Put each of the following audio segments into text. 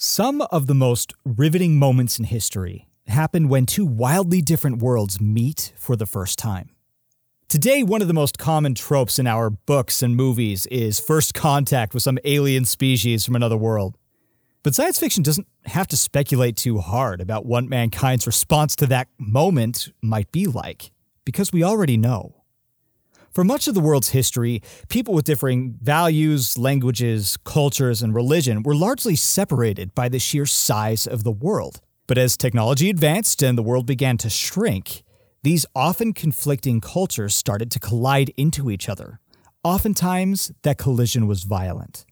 Some of the most riveting moments in history happen when two wildly different worlds meet for the first time. Today, one of the most common tropes in our books and movies is first contact with some alien species from another world. But science fiction doesn't have to speculate too hard about what mankind's response to that moment might be like, because we already know. For much of the world's history, people with differing values, languages, cultures, and religion were largely separated by the sheer size of the world. But as technology advanced and the world began to shrink, these often conflicting cultures started to collide into each other. Oftentimes, that collision was violent.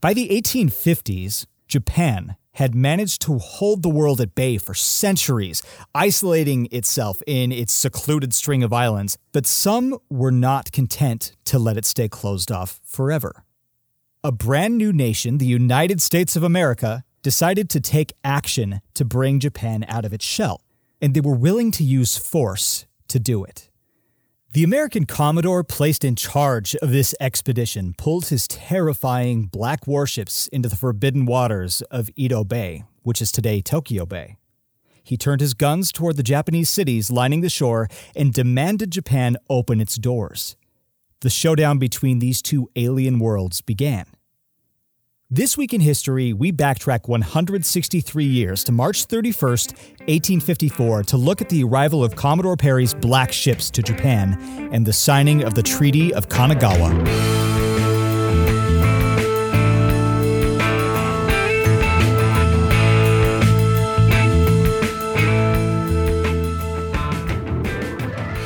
By the 1850s, Japan had managed to hold the world at bay for centuries, isolating itself in its secluded string of islands, but some were not content to let it stay closed off forever. A brand new nation, the United States of America, decided to take action to bring Japan out of its shell, and they were willing to use force to do it. The American Commodore placed in charge of this expedition pulled his terrifying black warships into the forbidden waters of Edo Bay, which is today Tokyo Bay. He turned his guns toward the Japanese cities lining the shore and demanded Japan open its doors. The showdown between these two alien worlds began. This week in history, we backtrack 163 years to March 31st, 1854, to look at the arrival of Commodore Perry's black ships to Japan and the signing of the Treaty of Kanagawa.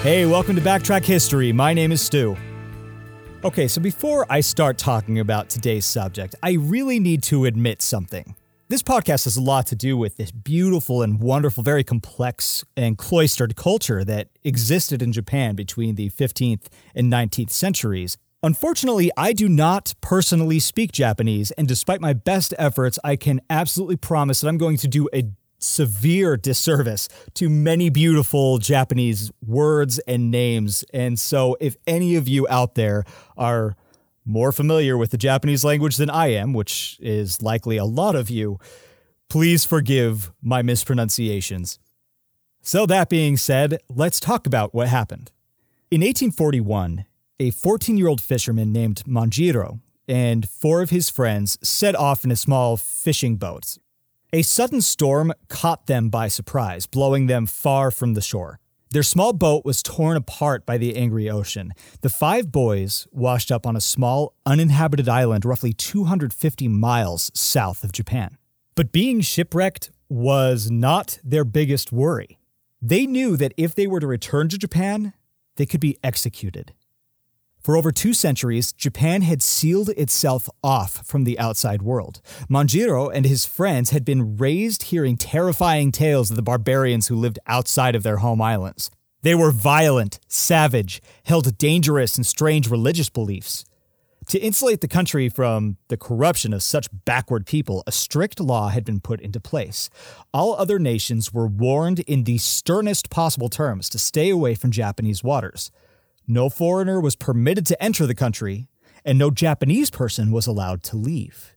Hey, welcome to Backtrack History. My name is Stu. Okay, so before I start talking about today's subject, I really need to admit something. This podcast has a lot to do with this beautiful and wonderful, very complex and cloistered culture that existed in Japan between the 15th and 19th centuries. Unfortunately, I do not personally speak Japanese, and despite my best efforts, I can absolutely promise that I'm going to do a severe disservice to many beautiful Japanese words and names. And so, if any of you out there are more familiar with the Japanese language than I am, which is likely a lot of you, please forgive my mispronunciations. So, that being said, let's talk about what happened. In 1841, a 14 year old fisherman named Manjiro and four of his friends set off in a small fishing boat a sudden storm caught them by surprise, blowing them far from the shore. Their small boat was torn apart by the angry ocean. The five boys washed up on a small, uninhabited island roughly 250 miles south of Japan. But being shipwrecked was not their biggest worry. They knew that if they were to return to Japan, they could be executed. For over two centuries, Japan had sealed itself off from the outside world. Manjiro and his friends had been raised hearing terrifying tales of the barbarians who lived outside of their home islands. They were violent, savage, held dangerous and strange religious beliefs. To insulate the country from the corruption of such backward people, a strict law had been put into place. All other nations were warned in the sternest possible terms to stay away from Japanese waters. No foreigner was permitted to enter the country, and no Japanese person was allowed to leave.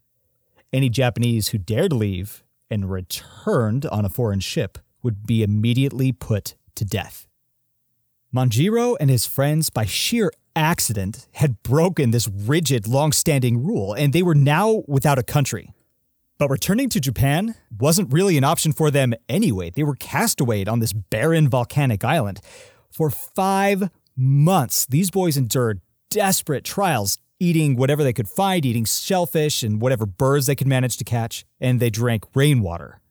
Any Japanese who dared leave and returned on a foreign ship would be immediately put to death. Manjiro and his friends, by sheer accident, had broken this rigid, long standing rule, and they were now without a country. But returning to Japan wasn't really an option for them anyway. They were castawayed on this barren volcanic island. For five months, these boys endured desperate trials, eating whatever they could find, eating shellfish and whatever birds they could manage to catch, and they drank rainwater.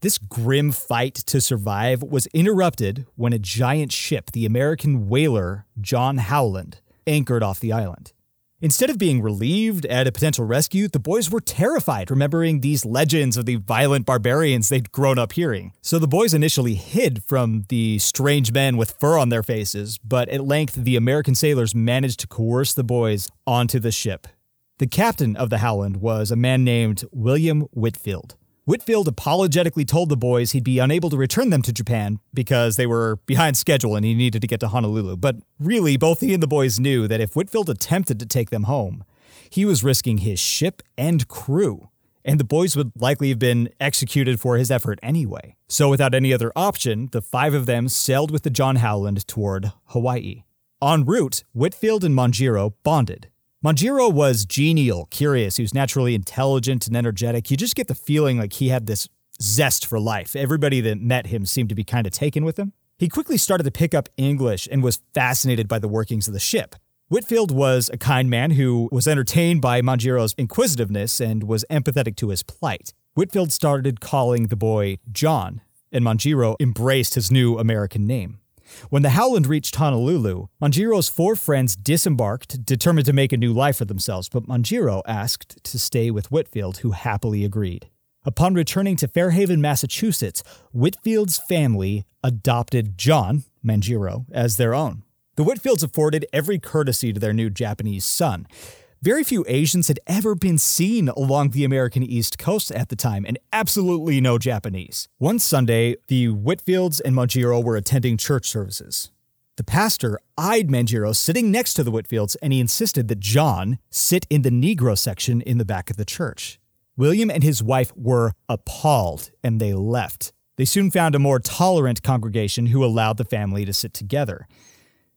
This grim fight to survive was interrupted when a giant ship, the American whaler John Howland, anchored off the island. Instead of being relieved at a potential rescue, the boys were terrified, remembering these legends of the violent barbarians they'd grown up hearing. So the boys initially hid from the strange men with fur on their faces, but at length the American sailors managed to coerce the boys onto the ship. The captain of the Howland was a man named William Whitfield. Whitfield apologetically told the boys he'd be unable to return them to Japan because they were behind schedule and he needed to get to Honolulu. But really, both he and the boys knew that if Whitfield attempted to take them home, he was risking his ship and crew. and the boys would likely have been executed for his effort anyway. So, without any other option, the five of them sailed with the John Howland toward Hawaii. En route, Whitfield and Manjiro bonded. Manjiro was genial, curious, he was naturally intelligent and energetic. You just get the feeling like he had this zest for life. Everybody that met him seemed to be kind of taken with him. He quickly started to pick up English and was fascinated by the workings of the ship. Whitfield was a kind man who was entertained by Manjiro's inquisitiveness and was empathetic to his plight. Whitfield started calling the boy John, and Manjiro embraced his new American name. When the Howland reached Honolulu, Manjiro's four friends disembarked, determined to make a new life for themselves, but Manjiro asked to stay with Whitfield, who happily agreed. Upon returning to Fairhaven, Massachusetts, Whitfield's family adopted John, Manjiro, as their own. The Whitfields afforded every courtesy to their new Japanese son. Very few Asians had ever been seen along the American East Coast at the time, and absolutely no Japanese. One Sunday, the Whitfields and Manjiro were attending church services. The pastor eyed Manjiro sitting next to the Whitfields, and he insisted that John sit in the Negro section in the back of the church. William and his wife were appalled, and they left. They soon found a more tolerant congregation who allowed the family to sit together.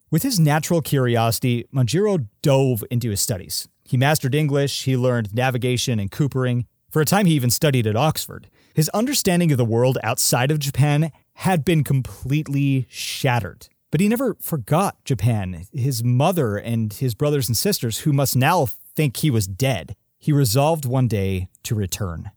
With his natural curiosity, Manjiro dove into his studies. He mastered English, he learned navigation and coopering. For a time, he even studied at Oxford. His understanding of the world outside of Japan had been completely shattered. But he never forgot Japan, his mother, and his brothers and sisters, who must now think he was dead. He resolved one day to return.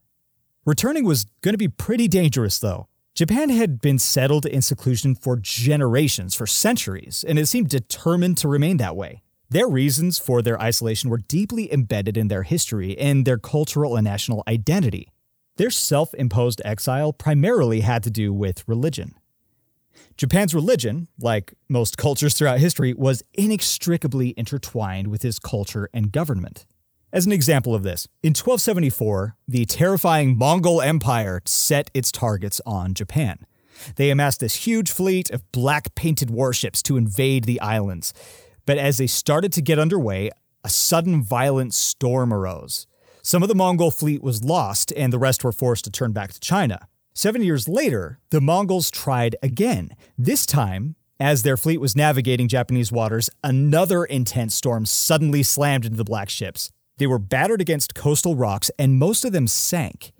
Returning was going to be pretty dangerous, though. Japan had been settled in seclusion for generations, for centuries, and it seemed determined to remain that way. Their reasons for their isolation were deeply embedded in their history and their cultural and national identity. Their self imposed exile primarily had to do with religion. Japan's religion, like most cultures throughout history, was inextricably intertwined with his culture and government. As an example of this, in 1274, the terrifying Mongol Empire set its targets on Japan. They amassed this huge fleet of black painted warships to invade the islands. But as they started to get underway, a sudden violent storm arose. Some of the Mongol fleet was lost, and the rest were forced to turn back to China. Seven years later, the Mongols tried again. This time, as their fleet was navigating Japanese waters, another intense storm suddenly slammed into the black ships. They were battered against coastal rocks, and most of them sank.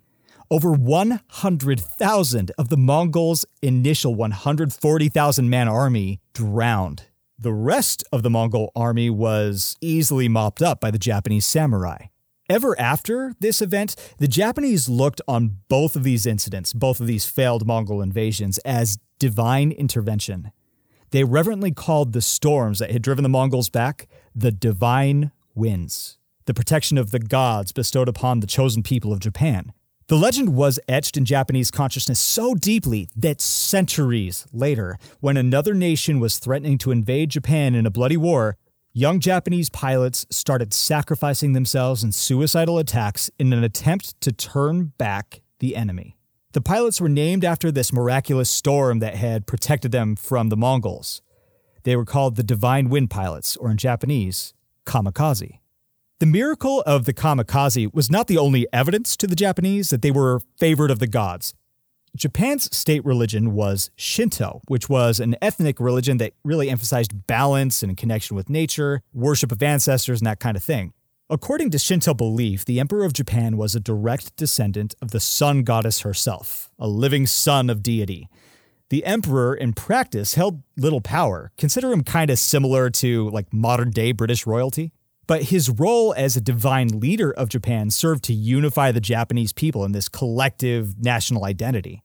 Over 100,000 of the Mongols' initial 140,000 man army drowned. The rest of the Mongol army was easily mopped up by the Japanese samurai. Ever after this event, the Japanese looked on both of these incidents, both of these failed Mongol invasions, as divine intervention. They reverently called the storms that had driven the Mongols back the divine winds the protection of the gods bestowed upon the chosen people of Japan. The legend was etched in Japanese consciousness so deeply that centuries later, when another nation was threatening to invade Japan in a bloody war, young Japanese pilots started sacrificing themselves in suicidal attacks in an attempt to turn back the enemy. The pilots were named after this miraculous storm that had protected them from the Mongols. They were called the Divine Wind Pilots, or in Japanese, kamikaze. The miracle of the kamikaze was not the only evidence to the Japanese that they were favored of the gods. Japan's state religion was Shinto, which was an ethnic religion that really emphasized balance and connection with nature, worship of ancestors, and that kind of thing. According to Shinto belief, the Emperor of Japan was a direct descendant of the sun goddess herself, a living son of deity. The emperor, in practice, held little power. Consider him kind of similar to like modern day British royalty. But his role as a divine leader of Japan served to unify the Japanese people in this collective national identity.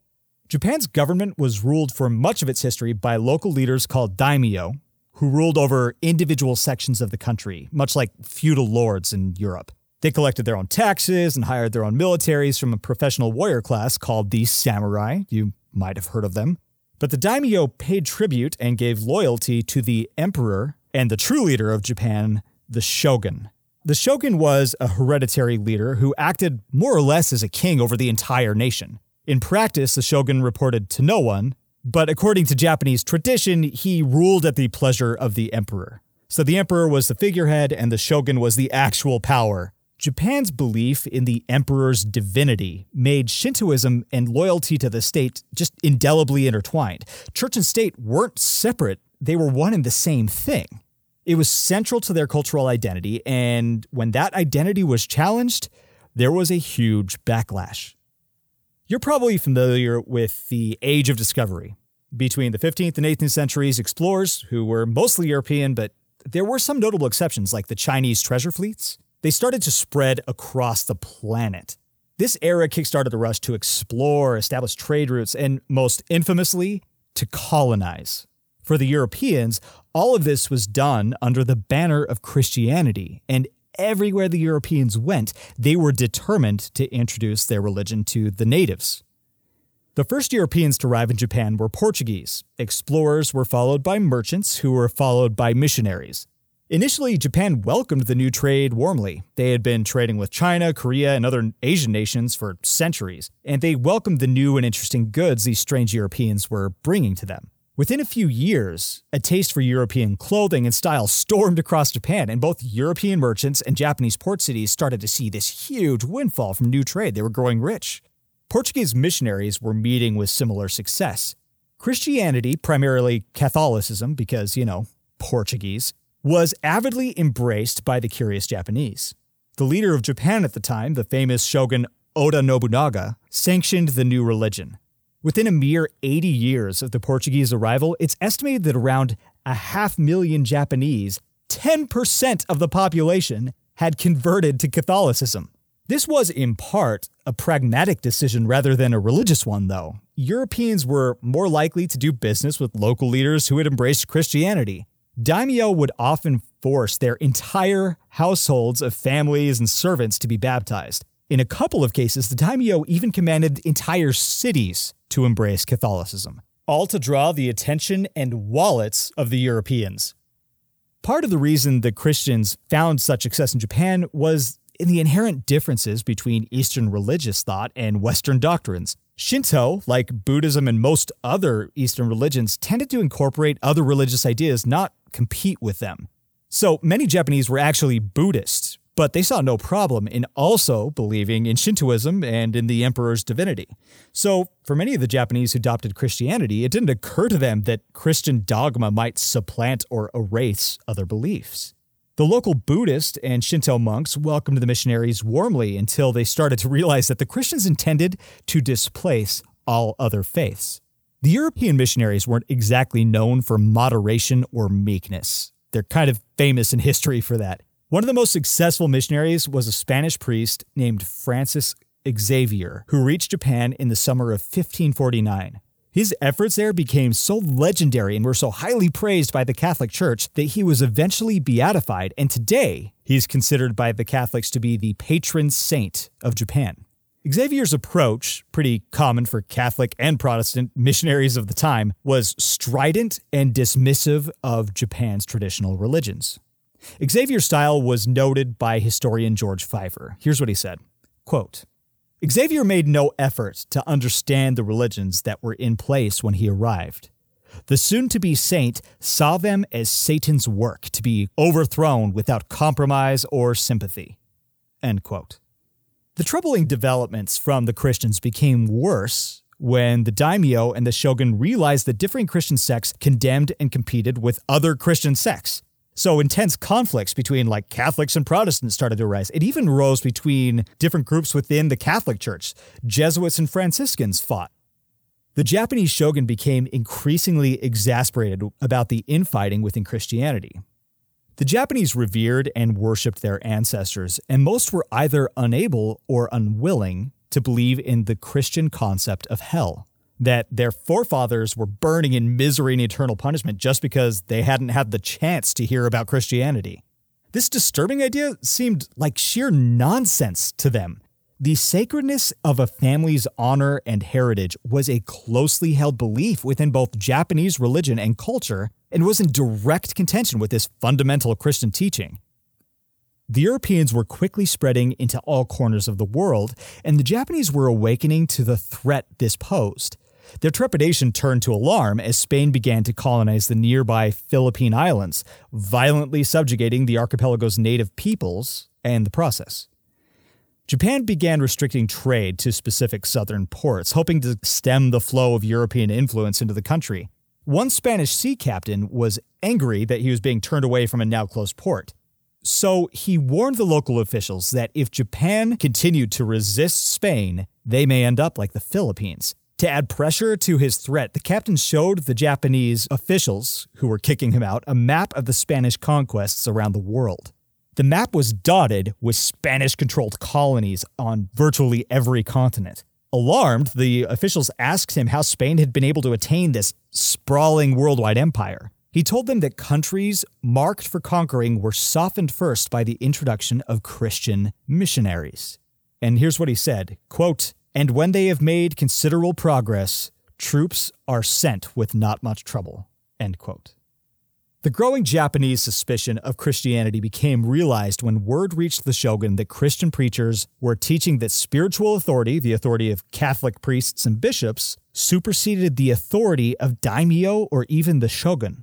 Japan's government was ruled for much of its history by local leaders called daimyo, who ruled over individual sections of the country, much like feudal lords in Europe. They collected their own taxes and hired their own militaries from a professional warrior class called the samurai. You might have heard of them. But the daimyo paid tribute and gave loyalty to the emperor and the true leader of Japan, the shogun. The shogun was a hereditary leader who acted more or less as a king over the entire nation. In practice, the shogun reported to no one, but according to Japanese tradition, he ruled at the pleasure of the emperor. So the emperor was the figurehead and the shogun was the actual power, Japan's belief in the emperor's divinity made Shintoism and loyalty to the state just indelibly intertwined. Church and state weren't separate, they were one and the same thing. It was central to their cultural identity, and when that identity was challenged, there was a huge backlash. You're probably familiar with the Age of Discovery. Between the 15th and 18th centuries, explorers, who were mostly European, but there were some notable exceptions like the Chinese treasure fleets, they started to spread across the planet. This era kickstarted the rush to explore, establish trade routes, and most infamously, to colonize. For the Europeans, all of this was done under the banner of Christianity, and everywhere the Europeans went, they were determined to introduce their religion to the natives. The first Europeans to arrive in Japan were Portuguese. Explorers were followed by merchants, who were followed by missionaries. Initially, Japan welcomed the new trade warmly. They had been trading with China, Korea, and other Asian nations for centuries, and they welcomed the new and interesting goods these strange Europeans were bringing to them. Within a few years, a taste for European clothing and style stormed across Japan, and both European merchants and Japanese port cities started to see this huge windfall from new trade. They were growing rich. Portuguese missionaries were meeting with similar success. Christianity, primarily Catholicism, because, you know, Portuguese, was avidly embraced by the curious Japanese. The leader of Japan at the time, the famous shogun Oda Nobunaga, sanctioned the new religion. Within a mere 80 years of the Portuguese arrival, it's estimated that around a half million Japanese, 10% of the population, had converted to Catholicism. This was, in part, a pragmatic decision rather than a religious one, though. Europeans were more likely to do business with local leaders who had embraced Christianity. Daimyo would often force their entire households of families and servants to be baptized. In a couple of cases, the daimyo even commanded entire cities to embrace Catholicism, all to draw the attention and wallets of the Europeans. Part of the reason the Christians found such success in Japan was in the inherent differences between Eastern religious thought and Western doctrines. Shinto, like Buddhism and most other Eastern religions, tended to incorporate other religious ideas, not compete with them. So many Japanese were actually Buddhists, but they saw no problem in also believing in Shintoism and in the emperor's divinity. So, for many of the Japanese who adopted Christianity, it didn't occur to them that Christian dogma might supplant or erase other beliefs. The local Buddhist and Shinto monks welcomed the missionaries warmly until they started to realize that the Christians intended to displace all other faiths. The European missionaries weren't exactly known for moderation or meekness. They're kind of famous in history for that. One of the most successful missionaries was a Spanish priest named Francis Xavier, who reached Japan in the summer of 1549. His efforts there became so legendary and were so highly praised by the Catholic Church that he was eventually beatified, and today he's considered by the Catholics to be the patron saint of Japan. Xavier's approach, pretty common for Catholic and Protestant missionaries of the time, was strident and dismissive of Japan's traditional religions. Xavier's style was noted by historian George Feifer. Here's what he said Quote, Xavier made no effort to understand the religions that were in place when he arrived. The soon to be saint saw them as Satan's work to be overthrown without compromise or sympathy. End quote. The troubling developments from the Christians became worse when the daimyo and the shogun realized that differing Christian sects condemned and competed with other Christian sects. So intense conflicts between like Catholics and Protestants started to arise. It even rose between different groups within the Catholic Church. Jesuits and Franciscans fought. The Japanese shogun became increasingly exasperated about the infighting within Christianity. The Japanese revered and worshipped their ancestors, and most were either unable or unwilling to believe in the Christian concept of hell that their forefathers were burning in misery and eternal punishment just because they hadn't had the chance to hear about Christianity. This disturbing idea seemed like sheer nonsense to them. The sacredness of a family's honor and heritage was a closely held belief within both Japanese religion and culture and was in direct contention with this fundamental Christian teaching. The Europeans were quickly spreading into all corners of the world, and the Japanese were awakening to the threat this posed. Their trepidation turned to alarm as Spain began to colonize the nearby Philippine Islands, violently subjugating the archipelago's native peoples and the process. Japan began restricting trade to specific southern ports, hoping to stem the flow of European influence into the country. One Spanish sea captain was angry that he was being turned away from a now closed port. So he warned the local officials that if Japan continued to resist Spain, they may end up like the Philippines. To add pressure to his threat, the captain showed the Japanese officials who were kicking him out a map of the Spanish conquests around the world. The map was dotted with Spanish controlled colonies on virtually every continent. Alarmed, the officials asked him how Spain had been able to attain this sprawling worldwide empire. He told them that countries marked for conquering were softened first by the introduction of Christian missionaries. And here's what he said quote, And when they have made considerable progress, troops are sent with not much trouble. End quote. The growing Japanese suspicion of Christianity became realized when word reached the shogun that Christian preachers were teaching that spiritual authority, the authority of Catholic priests and bishops, superseded the authority of daimyo or even the shogun.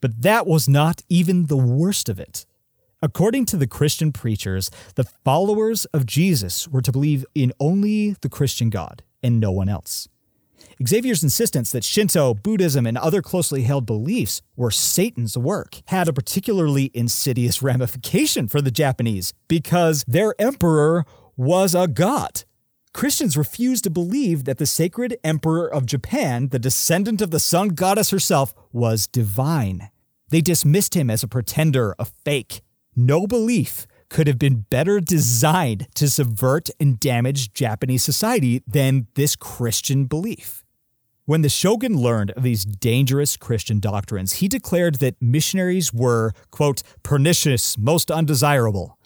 But that was not even the worst of it. According to the Christian preachers, the followers of Jesus were to believe in only the Christian God and no one else. Xavier's insistence that Shinto, Buddhism, and other closely held beliefs were Satan's work had a particularly insidious ramification for the Japanese because their emperor was a god. Christians refused to believe that the sacred emperor of Japan, the descendant of the sun goddess herself, was divine. They dismissed him as a pretender, a fake. No belief could have been better designed to subvert and damage Japanese society than this Christian belief. When the shogun learned of these dangerous Christian doctrines, he declared that missionaries were, quote, pernicious, most undesirable.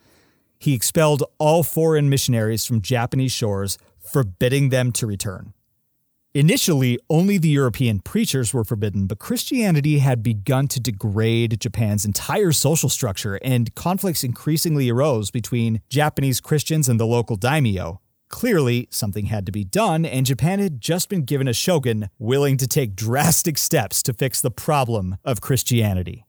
He expelled all foreign missionaries from Japanese shores, forbidding them to return. Initially, only the European preachers were forbidden, but Christianity had begun to degrade Japan's entire social structure, and conflicts increasingly arose between Japanese Christians and the local daimyo. Clearly, something had to be done, and Japan had just been given a shogun willing to take drastic steps to fix the problem of Christianity.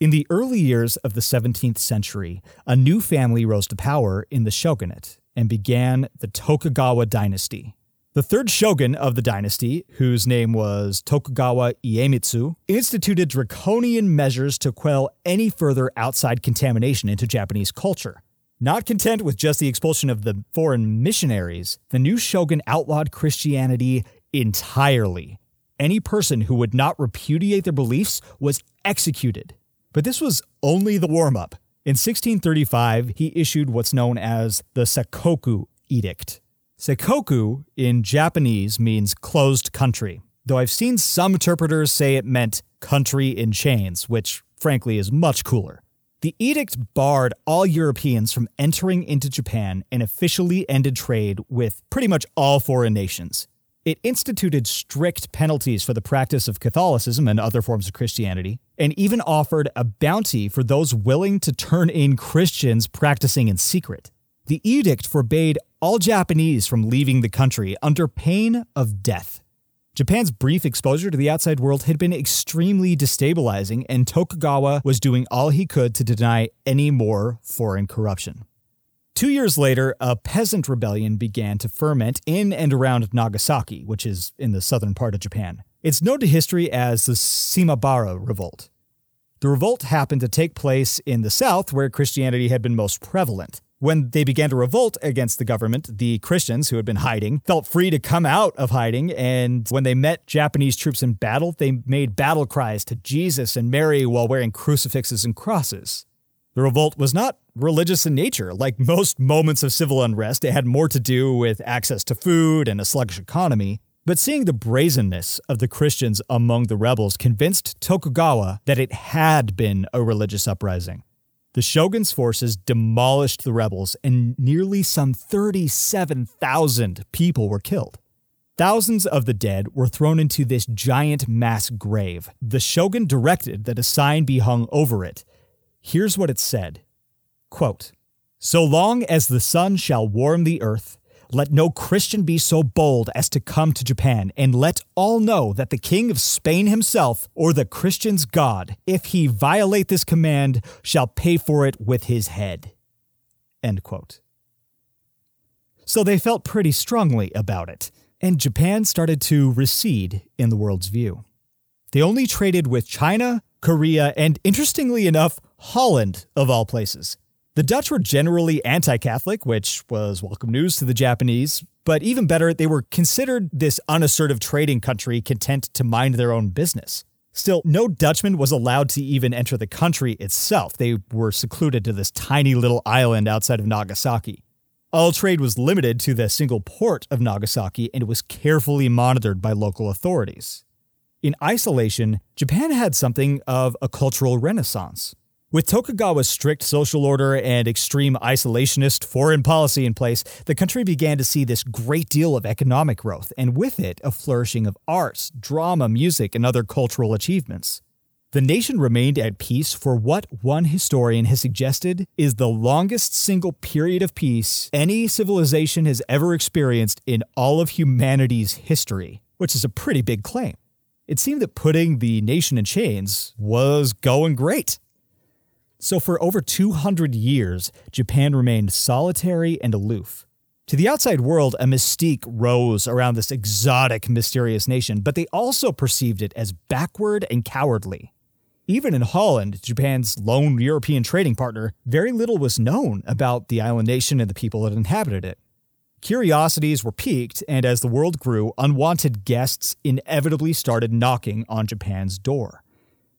In the early years of the 17th century, a new family rose to power in the shogunate and began the Tokugawa dynasty. The third shogun of the dynasty, whose name was Tokugawa Iemitsu, instituted draconian measures to quell any further outside contamination into Japanese culture. Not content with just the expulsion of the foreign missionaries, the new shogun outlawed Christianity entirely. Any person who would not repudiate their beliefs was executed. But this was only the warm up. In 1635, he issued what's known as the Sakoku Edict. Sakoku in Japanese means closed country, though I've seen some interpreters say it meant country in chains, which frankly is much cooler. The edict barred all Europeans from entering into Japan and officially ended trade with pretty much all foreign nations. It instituted strict penalties for the practice of Catholicism and other forms of Christianity, and even offered a bounty for those willing to turn in Christians practicing in secret. The edict forbade all Japanese from leaving the country under pain of death. Japan's brief exposure to the outside world had been extremely destabilizing, and Tokugawa was doing all he could to deny any more foreign corruption. Two years later, a peasant rebellion began to ferment in and around Nagasaki, which is in the southern part of Japan. It's known to history as the Shimabara Revolt. The revolt happened to take place in the south, where Christianity had been most prevalent. When they began to revolt against the government, the Christians who had been hiding felt free to come out of hiding. And when they met Japanese troops in battle, they made battle cries to Jesus and Mary while wearing crucifixes and crosses. The revolt was not religious in nature. Like most moments of civil unrest, it had more to do with access to food and a sluggish economy. But seeing the brazenness of the Christians among the rebels convinced Tokugawa that it had been a religious uprising. The shogun's forces demolished the rebels, and nearly some 37,000 people were killed. Thousands of the dead were thrown into this giant mass grave. The shogun directed that a sign be hung over it. Here's what it said Quote, So long as the sun shall warm the earth, let no Christian be so bold as to come to Japan, and let all know that the King of Spain himself, or the Christian's God, if he violate this command, shall pay for it with his head. End quote. so they felt pretty strongly about it, and Japan started to recede in the world's view. They only traded with China, Korea, and interestingly enough, Holland, of all places. The Dutch were generally anti Catholic, which was welcome news to the Japanese, but even better, they were considered this unassertive trading country content to mind their own business. Still, no Dutchman was allowed to even enter the country itself. They were secluded to this tiny little island outside of Nagasaki. All trade was limited to the single port of Nagasaki and was carefully monitored by local authorities. In isolation, Japan had something of a cultural renaissance. With Tokugawa's strict social order and extreme isolationist foreign policy in place, the country began to see this great deal of economic growth, and with it, a flourishing of arts, drama, music, and other cultural achievements. The nation remained at peace for what one historian has suggested is the longest single period of peace any civilization has ever experienced in all of humanity's history, which is a pretty big claim it seemed that putting the nation in chains was going great. So, for over 200 years, Japan remained solitary and aloof. To the outside world, a mystique rose around this exotic, mysterious nation, but they also perceived it as backward and cowardly. Even in Holland, Japan's lone European trading partner, very little was known about the island nation and the people that inhabited it. Curiosities were piqued, and as the world grew, unwanted guests inevitably started knocking on Japan's door.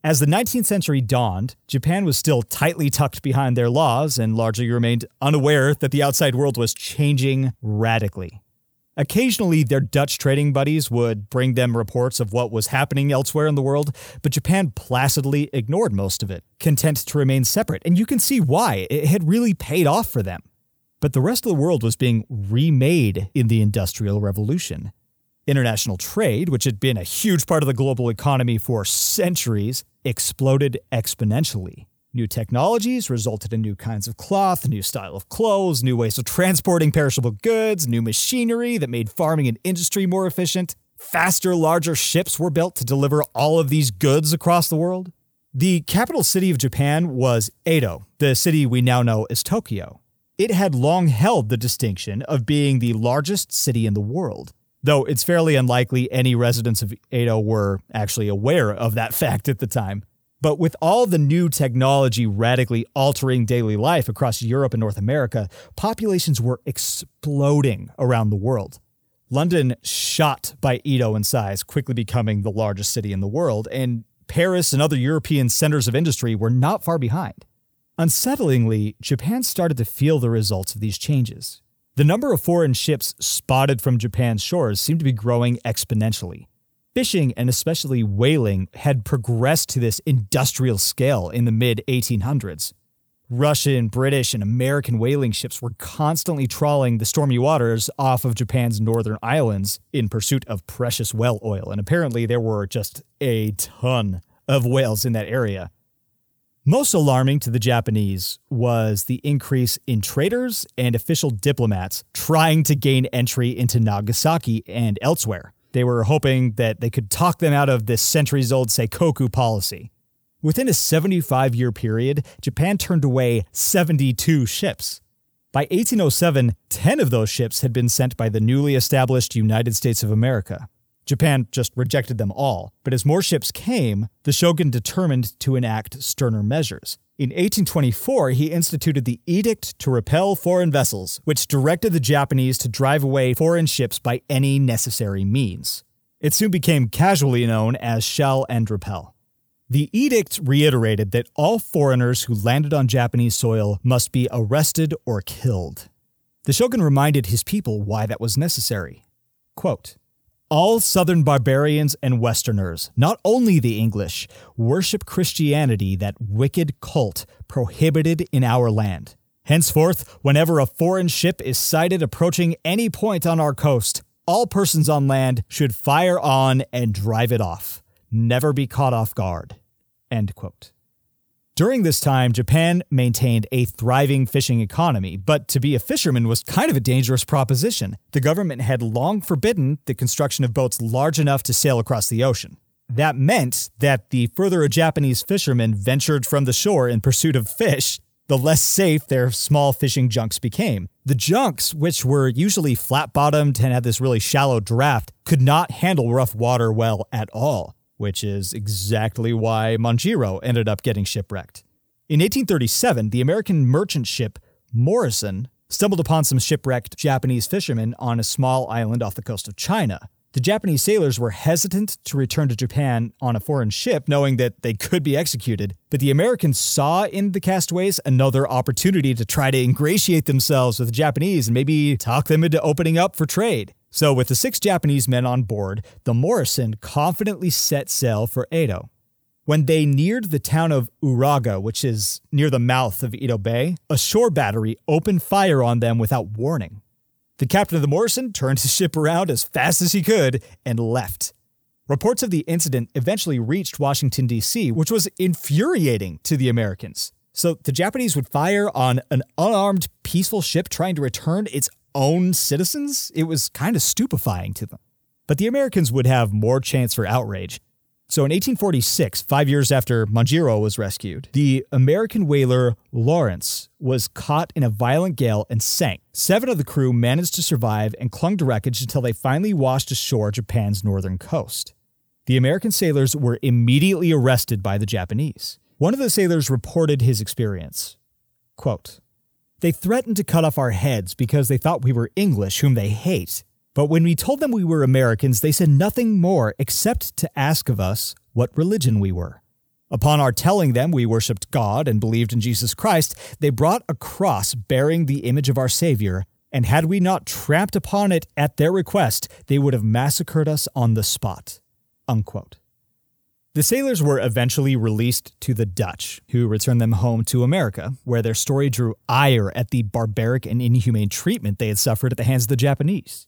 As the 19th century dawned, Japan was still tightly tucked behind their laws and largely remained unaware that the outside world was changing radically. Occasionally, their Dutch trading buddies would bring them reports of what was happening elsewhere in the world, but Japan placidly ignored most of it, content to remain separate. And you can see why. It had really paid off for them. But the rest of the world was being remade in the Industrial Revolution. International trade, which had been a huge part of the global economy for centuries, exploded exponentially. New technologies resulted in new kinds of cloth, new style of clothes, new ways of transporting perishable goods, new machinery that made farming and industry more efficient. Faster, larger ships were built to deliver all of these goods across the world. The capital city of Japan was Edo, the city we now know as Tokyo. It had long held the distinction of being the largest city in the world, though it's fairly unlikely any residents of Edo were actually aware of that fact at the time. But with all the new technology radically altering daily life across Europe and North America, populations were exploding around the world. London shot by Edo in size, quickly becoming the largest city in the world, and Paris and other European centers of industry were not far behind. Unsettlingly, Japan started to feel the results of these changes. The number of foreign ships spotted from Japan's shores seemed to be growing exponentially. Fishing and especially whaling had progressed to this industrial scale in the mid 1800s. Russian, British, and American whaling ships were constantly trawling the stormy waters off of Japan's northern islands in pursuit of precious whale oil, and apparently there were just a ton of whales in that area. Most alarming to the Japanese was the increase in traders and official diplomats trying to gain entry into Nagasaki and elsewhere. They were hoping that they could talk them out of this centuries old Sakoku policy. Within a 75 year period, Japan turned away 72 ships. By 1807, 10 of those ships had been sent by the newly established United States of America. Japan just rejected them all. But as more ships came, the shogun determined to enact sterner measures. In 1824, he instituted the Edict to Repel Foreign Vessels, which directed the Japanese to drive away foreign ships by any necessary means. It soon became casually known as Shell and Repel. The edict reiterated that all foreigners who landed on Japanese soil must be arrested or killed. The shogun reminded his people why that was necessary. Quote, all Southern barbarians and Westerners, not only the English, worship Christianity, that wicked cult prohibited in our land. Henceforth, whenever a foreign ship is sighted approaching any point on our coast, all persons on land should fire on and drive it off. Never be caught off guard. End quote. During this time, Japan maintained a thriving fishing economy, but to be a fisherman was kind of a dangerous proposition. The government had long forbidden the construction of boats large enough to sail across the ocean. That meant that the further a Japanese fisherman ventured from the shore in pursuit of fish, the less safe their small fishing junks became. The junks, which were usually flat bottomed and had this really shallow draft, could not handle rough water well at all, which is exactly why Manjiro ended up getting shipwrecked. In 1837, the American merchant ship Morrison stumbled upon some shipwrecked Japanese fishermen on a small island off the coast of China. The Japanese sailors were hesitant to return to Japan on a foreign ship, knowing that they could be executed. But the Americans saw in the castaways another opportunity to try to ingratiate themselves with the Japanese and maybe talk them into opening up for trade. So, with the six Japanese men on board, the Morrison confidently set sail for Edo. When they neared the town of Uraga, which is near the mouth of Edo Bay, a shore battery opened fire on them without warning. The captain of the Morrison turned his ship around as fast as he could and left. Reports of the incident eventually reached Washington, D.C., which was infuriating to the Americans. So the Japanese would fire on an unarmed, peaceful ship trying to return its own citizens? It was kind of stupefying to them. But the Americans would have more chance for outrage. So in 1846, five years after Manjiro was rescued, the American whaler Lawrence was caught in a violent gale and sank. Seven of the crew managed to survive and clung to wreckage until they finally washed ashore Japan's northern coast. The American sailors were immediately arrested by the Japanese. One of the sailors reported his experience. Quote, they threatened to cut off our heads because they thought we were English, whom they hate. But when we told them we were Americans, they said nothing more except to ask of us what religion we were. Upon our telling them we worshiped God and believed in Jesus Christ, they brought a cross bearing the image of our Savior, and had we not tramped upon it at their request, they would have massacred us on the spot. Unquote. The sailors were eventually released to the Dutch, who returned them home to America, where their story drew ire at the barbaric and inhumane treatment they had suffered at the hands of the Japanese.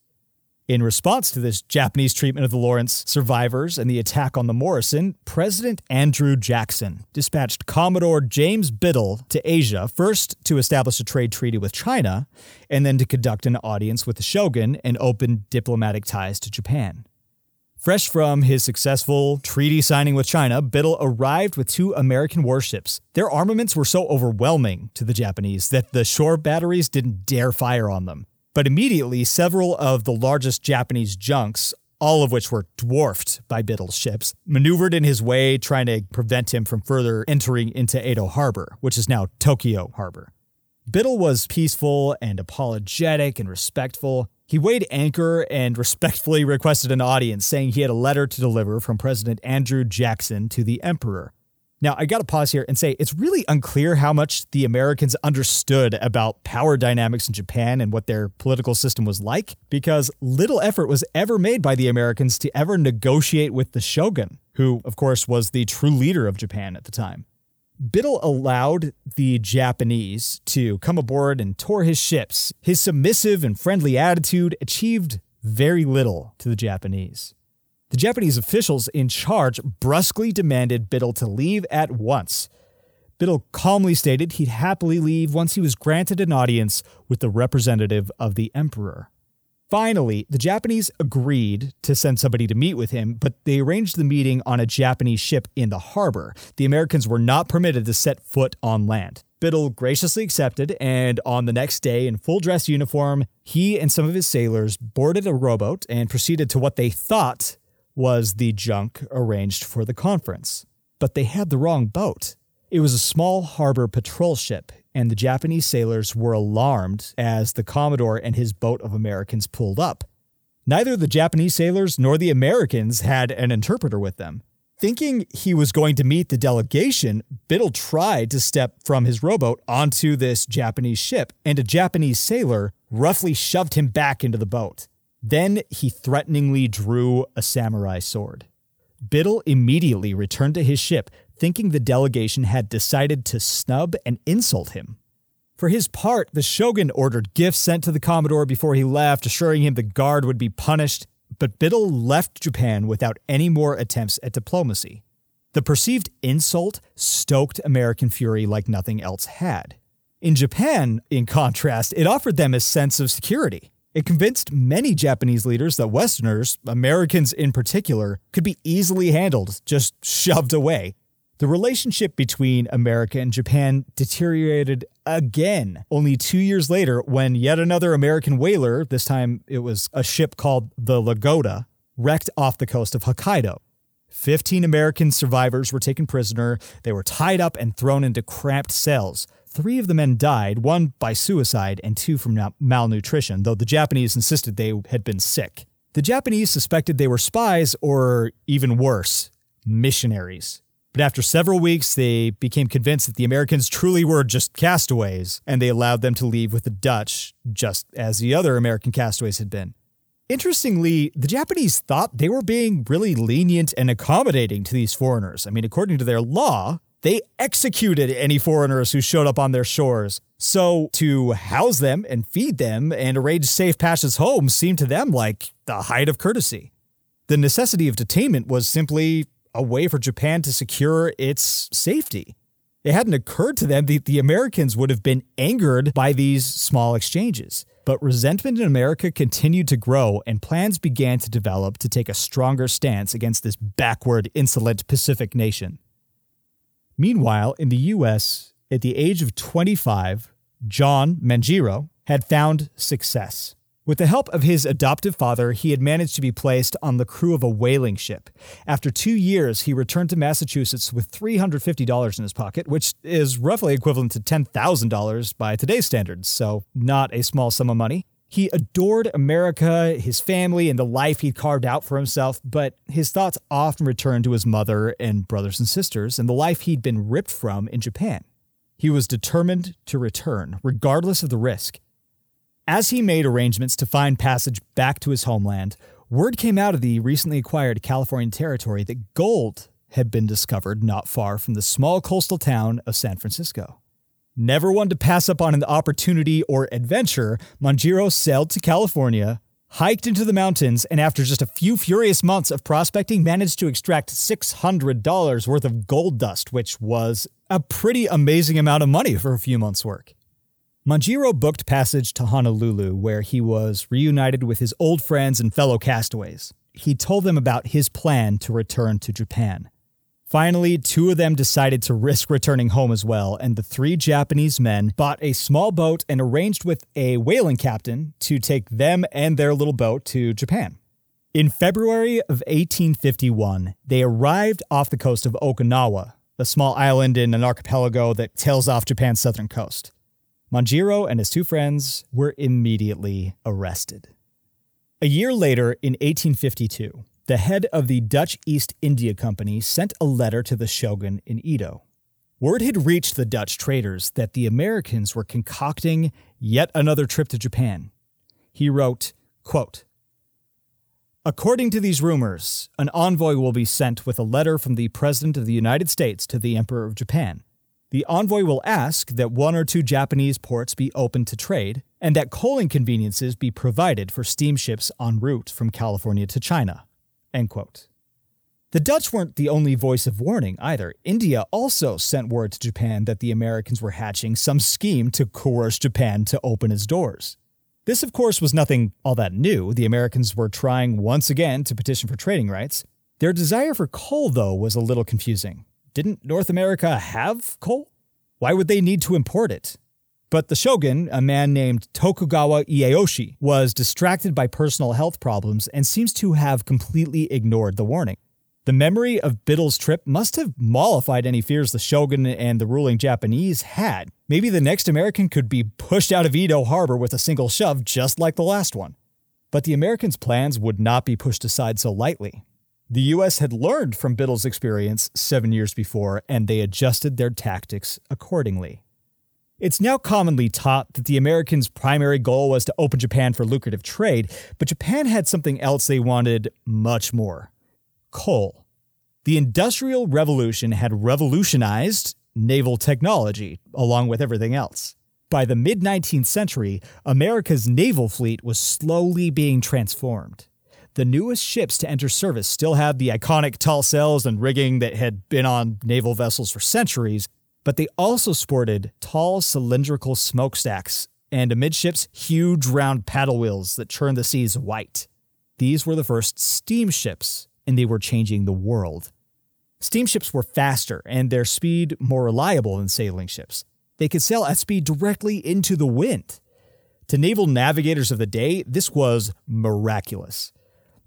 In response to this Japanese treatment of the Lawrence survivors and the attack on the Morrison, President Andrew Jackson dispatched Commodore James Biddle to Asia, first to establish a trade treaty with China, and then to conduct an audience with the shogun and open diplomatic ties to Japan. Fresh from his successful treaty signing with China, Biddle arrived with two American warships. Their armaments were so overwhelming to the Japanese that the shore batteries didn't dare fire on them. But immediately, several of the largest Japanese junks, all of which were dwarfed by Biddle's ships, maneuvered in his way, trying to prevent him from further entering into Edo Harbor, which is now Tokyo Harbor. Biddle was peaceful and apologetic and respectful. He weighed anchor and respectfully requested an audience, saying he had a letter to deliver from President Andrew Jackson to the Emperor. Now, I got to pause here and say it's really unclear how much the Americans understood about power dynamics in Japan and what their political system was like, because little effort was ever made by the Americans to ever negotiate with the shogun, who, of course, was the true leader of Japan at the time. Biddle allowed the Japanese to come aboard and tour his ships. His submissive and friendly attitude achieved very little to the Japanese. The Japanese officials in charge brusquely demanded Biddle to leave at once. Biddle calmly stated he'd happily leave once he was granted an audience with the representative of the emperor. Finally, the Japanese agreed to send somebody to meet with him, but they arranged the meeting on a Japanese ship in the harbor. The Americans were not permitted to set foot on land. Biddle graciously accepted, and on the next day, in full dress uniform, he and some of his sailors boarded a rowboat and proceeded to what they thought was the junk arranged for the conference. But they had the wrong boat. It was a small harbor patrol ship, and the Japanese sailors were alarmed as the Commodore and his boat of Americans pulled up. Neither the Japanese sailors nor the Americans had an interpreter with them. Thinking he was going to meet the delegation, Biddle tried to step from his rowboat onto this Japanese ship, and a Japanese sailor roughly shoved him back into the boat. Then he threateningly drew a samurai sword. Biddle immediately returned to his ship, thinking the delegation had decided to snub and insult him. For his part, the shogun ordered gifts sent to the Commodore before he left, assuring him the guard would be punished, but Biddle left Japan without any more attempts at diplomacy. The perceived insult stoked American fury like nothing else had. In Japan, in contrast, it offered them a sense of security. It convinced many Japanese leaders that Westerners, Americans in particular, could be easily handled, just shoved away. The relationship between America and Japan deteriorated again only two years later when yet another American whaler, this time it was a ship called the Lagoda, wrecked off the coast of Hokkaido. 15 American survivors were taken prisoner. They were tied up and thrown into cramped cells. Three of the men died, one by suicide and two from malnutrition, though the Japanese insisted they had been sick. The Japanese suspected they were spies or, even worse, missionaries. But after several weeks, they became convinced that the Americans truly were just castaways, and they allowed them to leave with the Dutch, just as the other American castaways had been. Interestingly, the Japanese thought they were being really lenient and accommodating to these foreigners. I mean, according to their law, they executed any foreigners who showed up on their shores. So, to house them and feed them and arrange safe passage home seemed to them like the height of courtesy. The necessity of detainment was simply a way for Japan to secure its safety. It hadn't occurred to them that the Americans would have been angered by these small exchanges. But resentment in America continued to grow, and plans began to develop to take a stronger stance against this backward, insolent Pacific nation. Meanwhile, in the US, at the age of 25, John Manjiro had found success. With the help of his adoptive father, he had managed to be placed on the crew of a whaling ship. After two years, he returned to Massachusetts with $350 in his pocket, which is roughly equivalent to $10,000 by today's standards, so not a small sum of money. He adored America, his family, and the life he'd carved out for himself, but his thoughts often returned to his mother and brothers and sisters and the life he'd been ripped from in Japan. He was determined to return, regardless of the risk. As he made arrangements to find passage back to his homeland, word came out of the recently acquired California territory that gold had been discovered not far from the small coastal town of San Francisco. Never one to pass up on an opportunity or adventure, Manjiro sailed to California, hiked into the mountains, and after just a few furious months of prospecting, managed to extract $600 worth of gold dust, which was a pretty amazing amount of money for a few months' work. Manjiro booked passage to Honolulu, where he was reunited with his old friends and fellow castaways. He told them about his plan to return to Japan. Finally, two of them decided to risk returning home as well, and the three Japanese men bought a small boat and arranged with a whaling captain to take them and their little boat to Japan. In February of 1851, they arrived off the coast of Okinawa, a small island in an archipelago that tails off Japan's southern coast. Manjiro and his two friends were immediately arrested. A year later, in 1852, the head of the Dutch East India Company sent a letter to the shogun in Edo. Word had reached the Dutch traders that the Americans were concocting yet another trip to Japan. He wrote, quote, According to these rumors, an envoy will be sent with a letter from the President of the United States to the Emperor of Japan the envoy will ask that one or two Japanese ports be open to trade and that coaling conveniences be provided for steamships en route from California to China. The Dutch weren't the only voice of warning either. India also sent word to Japan that the Americans were hatching some scheme to coerce Japan to open its doors. This, of course, was nothing all that new. The Americans were trying once again to petition for trading rights. Their desire for coal, though, was a little confusing. Didn't North America have coal? Why would they need to import it? But the shogun, a man named Tokugawa Ieyoshi, was distracted by personal health problems and seems to have completely ignored the warning. The memory of Biddle's trip must have mollified any fears the shogun and the ruling Japanese had. Maybe the next American could be pushed out of Edo Harbor with a single shove, just like the last one. But the Americans' plans would not be pushed aside so lightly. The US had learned from Biddle's experience seven years before, and they adjusted their tactics accordingly. It's now commonly taught that the Americans' primary goal was to open Japan for lucrative trade, but Japan had something else they wanted much more coal. The Industrial Revolution had revolutionized naval technology, along with everything else. By the mid 19th century, America's naval fleet was slowly being transformed the newest ships to enter service still had the iconic tall sails and rigging that had been on naval vessels for centuries, but they also sported tall cylindrical smokestacks and amidships huge round paddle wheels that churned the seas white. These were the first steamships, and they were changing the world. Steamships were faster and their speed more reliable than sailing ships. They could sail at speed directly into the wind. To naval navigators of the day, this was miraculous.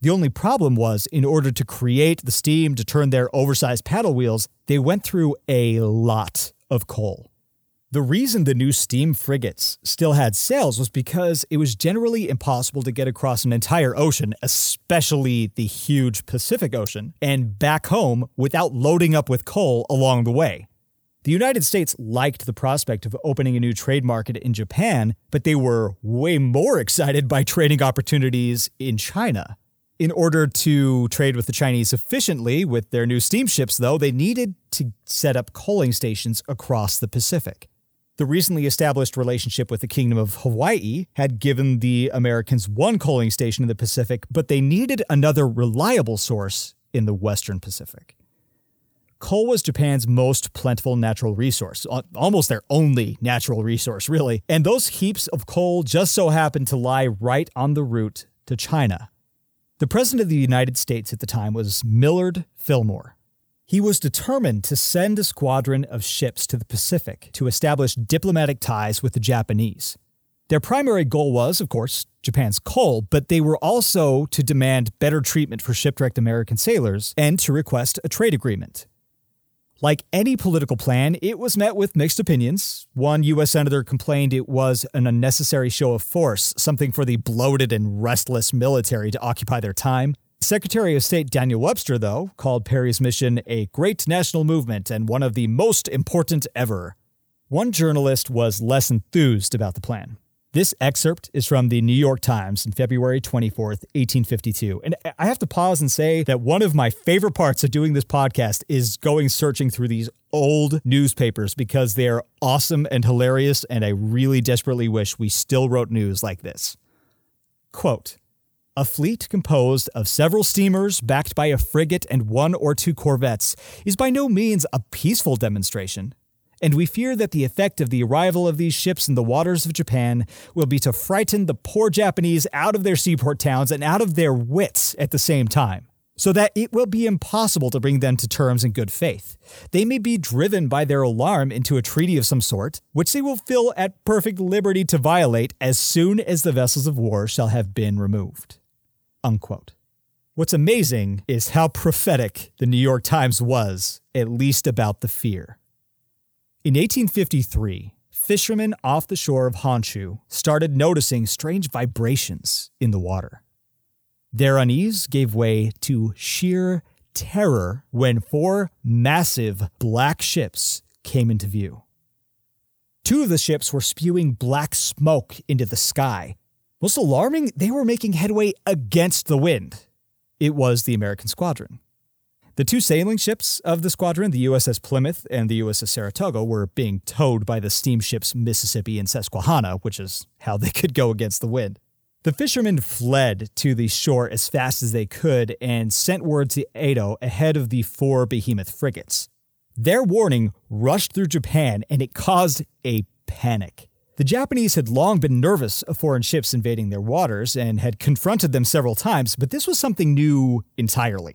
The only problem was, in order to create the steam to turn their oversized paddle wheels, they went through a lot of coal. The reason the new steam frigates still had sails was because it was generally impossible to get across an entire ocean, especially the huge Pacific Ocean, and back home without loading up with coal along the way. The United States liked the prospect of opening a new trade market in Japan, but they were way more excited by trading opportunities in China. In order to trade with the Chinese efficiently with their new steamships, though, they needed to set up coaling stations across the Pacific. The recently established relationship with the Kingdom of Hawaii had given the Americans one coaling station in the Pacific, but they needed another reliable source in the Western Pacific. Coal was Japan's most plentiful natural resource, almost their only natural resource, really. And those heaps of coal just so happened to lie right on the route to China. The President of the United States at the time was Millard Fillmore. He was determined to send a squadron of ships to the Pacific to establish diplomatic ties with the Japanese. Their primary goal was, of course, Japan's coal, but they were also to demand better treatment for shipwrecked American sailors and to request a trade agreement. Like any political plan, it was met with mixed opinions. One U.S. Senator complained it was an unnecessary show of force, something for the bloated and restless military to occupy their time. Secretary of State Daniel Webster, though, called Perry's mission a great national movement and one of the most important ever. One journalist was less enthused about the plan. This excerpt is from the New York Times in February 24th, 1852. And I have to pause and say that one of my favorite parts of doing this podcast is going searching through these old newspapers because they're awesome and hilarious. And I really desperately wish we still wrote news like this. Quote, a fleet composed of several steamers backed by a frigate and one or two corvettes is by no means a peaceful demonstration and we fear that the effect of the arrival of these ships in the waters of Japan will be to frighten the poor Japanese out of their seaport towns and out of their wits at the same time, so that it will be impossible to bring them to terms in good faith. They may be driven by their alarm into a treaty of some sort, which they will feel at perfect liberty to violate as soon as the vessels of war shall have been removed. Unquote. What's amazing is how prophetic the New York Times was, at least about the fear. In 1853, fishermen off the shore of Honshu started noticing strange vibrations in the water. Their unease gave way to sheer terror when four massive black ships came into view. Two of the ships were spewing black smoke into the sky. Most alarming, they were making headway against the wind. It was the American squadron. The two sailing ships of the squadron, the USS Plymouth and the USS Saratoga, were being towed by the steamships Mississippi and Susquehanna, which is how they could go against the wind. The fishermen fled to the shore as fast as they could and sent word to Edo ahead of the four behemoth frigates. Their warning rushed through Japan and it caused a panic. The Japanese had long been nervous of foreign ships invading their waters and had confronted them several times, but this was something new entirely.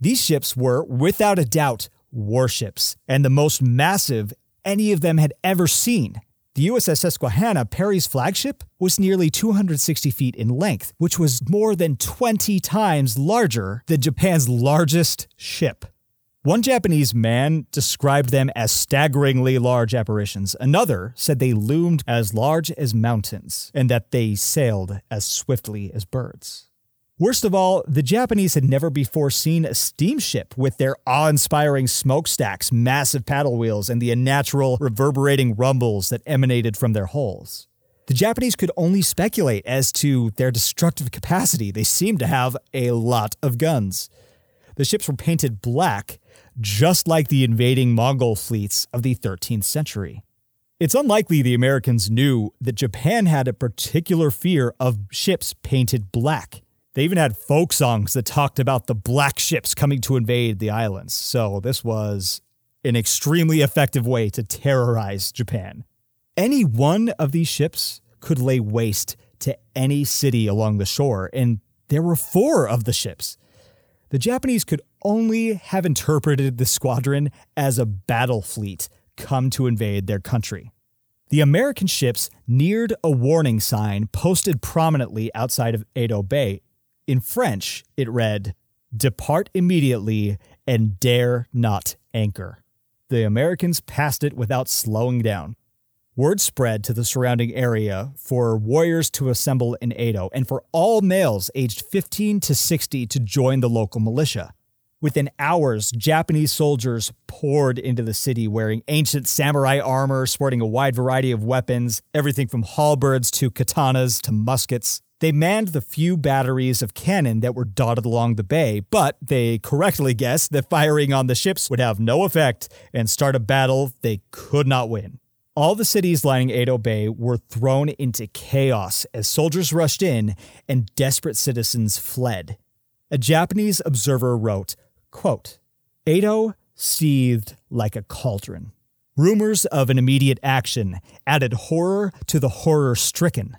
These ships were, without a doubt, warships, and the most massive any of them had ever seen. The USS Susquehanna, Perry's flagship, was nearly 260 feet in length, which was more than 20 times larger than Japan's largest ship. One Japanese man described them as staggeringly large apparitions. Another said they loomed as large as mountains and that they sailed as swiftly as birds. Worst of all, the Japanese had never before seen a steamship with their awe inspiring smokestacks, massive paddle wheels, and the unnatural reverberating rumbles that emanated from their hulls. The Japanese could only speculate as to their destructive capacity. They seemed to have a lot of guns. The ships were painted black, just like the invading Mongol fleets of the 13th century. It's unlikely the Americans knew that Japan had a particular fear of ships painted black. They even had folk songs that talked about the black ships coming to invade the islands. So this was an extremely effective way to terrorize Japan. Any one of these ships could lay waste to any city along the shore, and there were four of the ships. The Japanese could only have interpreted the squadron as a battle fleet come to invade their country. The American ships neared a warning sign posted prominently outside of Edo Bay. In French, it read, Depart immediately and dare not anchor. The Americans passed it without slowing down. Word spread to the surrounding area for warriors to assemble in Edo and for all males aged 15 to 60 to join the local militia. Within hours, Japanese soldiers poured into the city wearing ancient samurai armor, sporting a wide variety of weapons, everything from halberds to katanas to muskets. They manned the few batteries of cannon that were dotted along the bay, but they correctly guessed that firing on the ships would have no effect and start a battle they could not win. All the cities lining Edo Bay were thrown into chaos as soldiers rushed in and desperate citizens fled. A Japanese observer wrote, quote, Edo seethed like a cauldron. Rumors of an immediate action added horror to the horror stricken.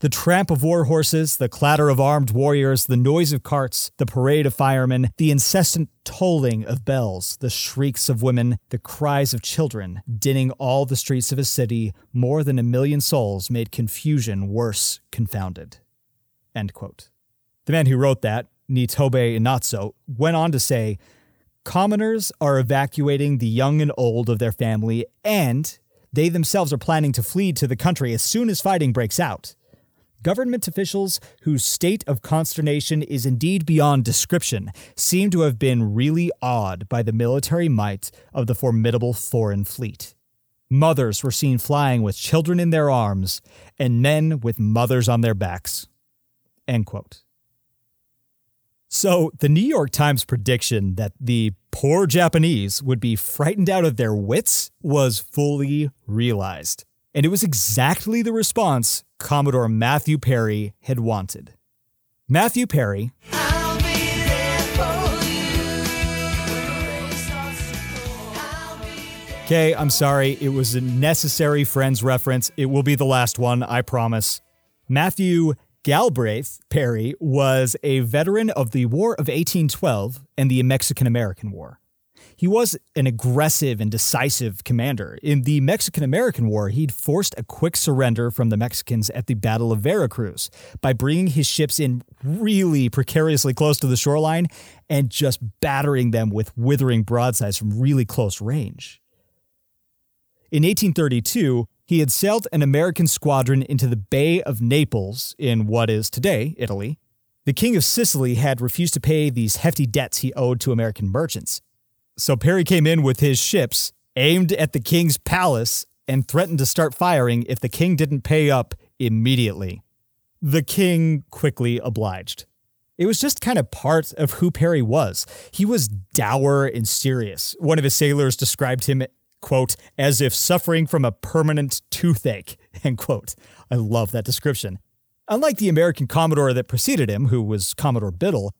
The tramp of war horses, the clatter of armed warriors, the noise of carts, the parade of firemen, the incessant tolling of bells, the shrieks of women, the cries of children, dinning all the streets of a city, more than a million souls made confusion worse confounded. The man who wrote that, Nitobe Inazo, went on to say, Commoners are evacuating the young and old of their family, and they themselves are planning to flee to the country as soon as fighting breaks out. Government officials, whose state of consternation is indeed beyond description, seem to have been really awed by the military might of the formidable foreign fleet. Mothers were seen flying with children in their arms, and men with mothers on their backs. End quote. So, the New York Times prediction that the poor Japanese would be frightened out of their wits was fully realized. And it was exactly the response Commodore Matthew Perry had wanted. Matthew Perry. Okay, I'm sorry. It was a necessary Friends reference. It will be the last one, I promise. Matthew Galbraith Perry was a veteran of the War of 1812 and the Mexican American War. He was an aggressive and decisive commander. In the Mexican American War, he'd forced a quick surrender from the Mexicans at the Battle of Veracruz by bringing his ships in really precariously close to the shoreline and just battering them with withering broadsides from really close range. In 1832, he had sailed an American squadron into the Bay of Naples in what is today Italy. The King of Sicily had refused to pay these hefty debts he owed to American merchants. So Perry came in with his ships, aimed at the king's palace, and threatened to start firing if the king didn't pay up immediately. The king quickly obliged. It was just kind of part of who Perry was. He was dour and serious. One of his sailors described him, quote, as if suffering from a permanent toothache, end quote. I love that description. Unlike the American Commodore that preceded him, who was Commodore Biddle,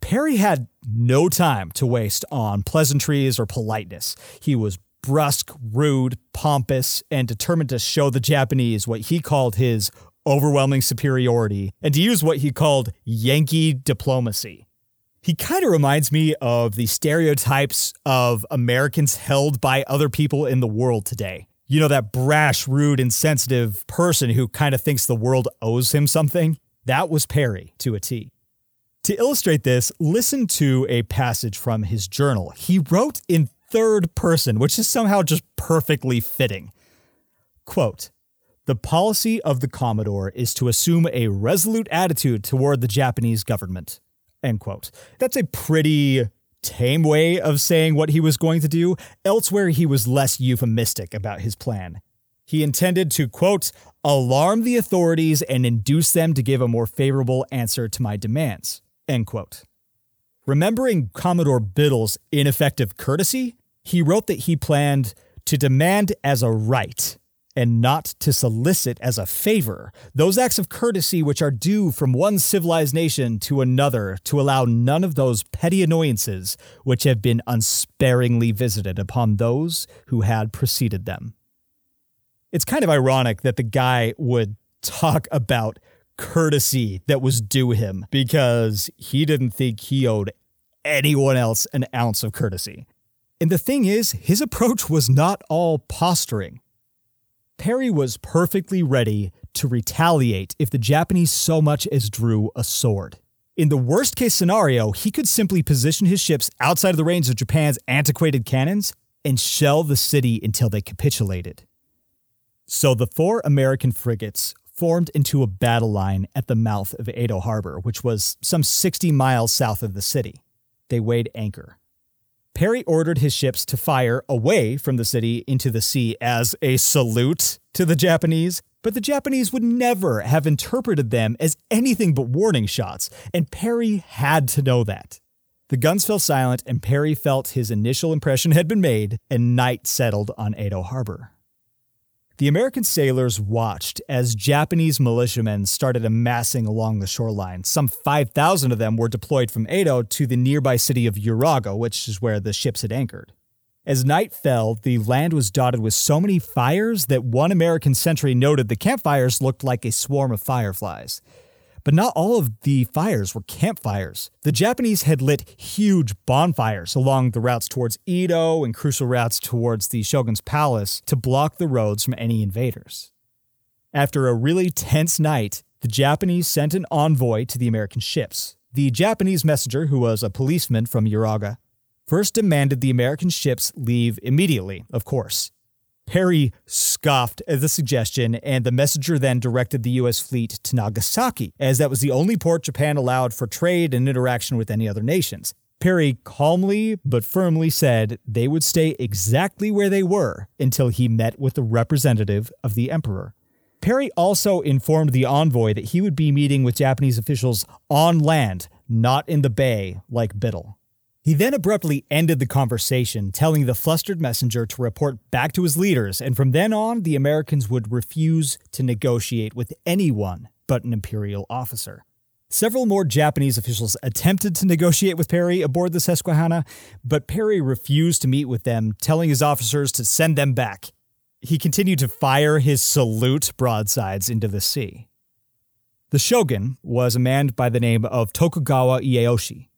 Perry had no time to waste on pleasantries or politeness. He was brusque, rude, pompous, and determined to show the Japanese what he called his overwhelming superiority and to use what he called Yankee diplomacy. He kind of reminds me of the stereotypes of Americans held by other people in the world today. You know, that brash, rude, insensitive person who kind of thinks the world owes him something? That was Perry to a T. To illustrate this, listen to a passage from his journal. He wrote in third person, which is somehow just perfectly fitting. Quote, the policy of the Commodore is to assume a resolute attitude toward the Japanese government. End quote. That's a pretty tame way of saying what he was going to do. Elsewhere, he was less euphemistic about his plan. He intended to, quote, alarm the authorities and induce them to give a more favorable answer to my demands. End quote. Remembering Commodore Biddle's ineffective courtesy, he wrote that he planned to demand as a right and not to solicit as a favor those acts of courtesy which are due from one civilized nation to another to allow none of those petty annoyances which have been unsparingly visited upon those who had preceded them. It's kind of ironic that the guy would talk about courtesy that was due him because he didn't think he owed anyone else an ounce of courtesy. And the thing is, his approach was not all posturing. Perry was perfectly ready to retaliate if the Japanese so much as drew a sword. In the worst case scenario, he could simply position his ships outside of the range of Japan's antiquated cannons and shell the city until they capitulated. So the four American frigates formed into a battle line at the mouth of Edo Harbor, which was some 60 miles south of the city. They weighed anchor. Perry ordered his ships to fire away from the city into the sea as a salute to the Japanese, but the Japanese would never have interpreted them as anything but warning shots, and Perry had to know that. The guns fell silent, and Perry felt his initial impression had been made, and night settled on Edo Harbor. The American sailors watched as Japanese militiamen started amassing along the shoreline. Some 5,000 of them were deployed from Edo to the nearby city of Uraga, which is where the ships had anchored. As night fell, the land was dotted with so many fires that one American sentry noted the campfires looked like a swarm of fireflies. But not all of the fires were campfires. The Japanese had lit huge bonfires along the routes towards Edo and crucial routes towards the shogun's palace to block the roads from any invaders. After a really tense night, the Japanese sent an envoy to the American ships. The Japanese messenger, who was a policeman from Uraga, first demanded the American ships leave immediately, of course. Perry scoffed at the suggestion, and the messenger then directed the U.S. fleet to Nagasaki, as that was the only port Japan allowed for trade and interaction with any other nations. Perry calmly but firmly said they would stay exactly where they were until he met with the representative of the emperor. Perry also informed the envoy that he would be meeting with Japanese officials on land, not in the bay like Biddle. He then abruptly ended the conversation, telling the flustered messenger to report back to his leaders, and from then on, the Americans would refuse to negotiate with anyone but an imperial officer. Several more Japanese officials attempted to negotiate with Perry aboard the Susquehanna, but Perry refused to meet with them, telling his officers to send them back. He continued to fire his salute broadsides into the sea. The shogun was a man by the name of Tokugawa Ieyoshi,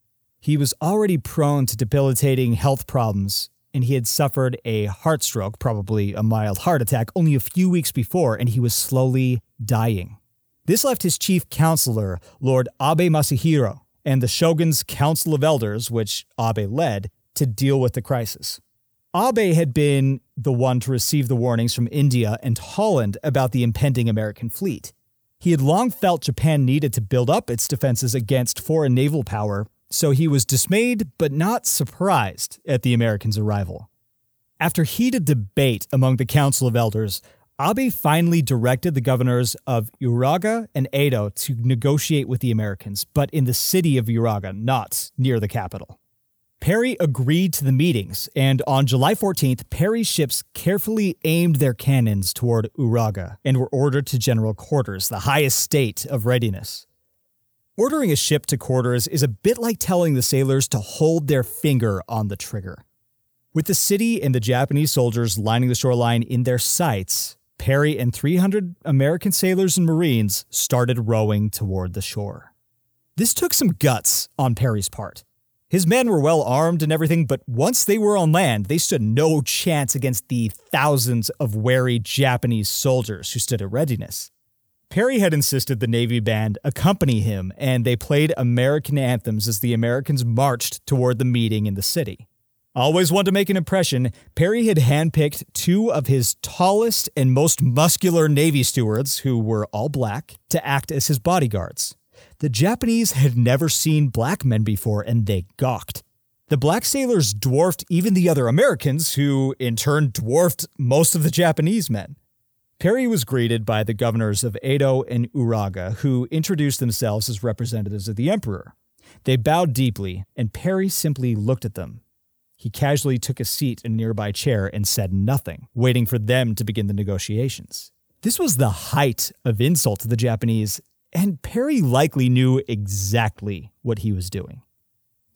he was already prone to debilitating health problems, and he had suffered a heart stroke, probably a mild heart attack, only a few weeks before, and he was slowly dying. This left his chief counselor, Lord Abe Masahiro, and the shogun's council of elders, which Abe led, to deal with the crisis. Abe had been the one to receive the warnings from India and Holland about the impending American fleet. He had long felt Japan needed to build up its defenses against foreign naval power so he was dismayed but not surprised at the Americans' arrival. After heated debate among the Council of Elders, Abe finally directed the governors of Uraga and Edo to negotiate with the Americans, but in the city of Uraga, not near the capital. Perry agreed to the meetings, and on July 14th, Perry's ships carefully aimed their cannons toward Uraga and were ordered to general quarters, the highest state of readiness. Ordering a ship to quarters is a bit like telling the sailors to hold their finger on the trigger. With the city and the Japanese soldiers lining the shoreline in their sights, Perry and 300 American sailors and Marines started rowing toward the shore. This took some guts on Perry's part. His men were well armed and everything, but once they were on land, they stood no chance against the thousands of wary Japanese soldiers who stood at readiness. Perry had insisted the Navy band accompany him, and they played American anthems as the Americans marched toward the meeting in the city. Always wanted to make an impression, Perry had handpicked two of his tallest and most muscular Navy stewards, who were all black, to act as his bodyguards. The Japanese had never seen black men before, and they gawked. The black sailors dwarfed even the other Americans, who in turn dwarfed most of the Japanese men. Perry was greeted by the governors of Edo and Uraga, who introduced themselves as representatives of the emperor. They bowed deeply, and Perry simply looked at them. He casually took a seat in a nearby chair and said nothing, waiting for them to begin the negotiations. This was the height of insult to the Japanese, and Perry likely knew exactly what he was doing.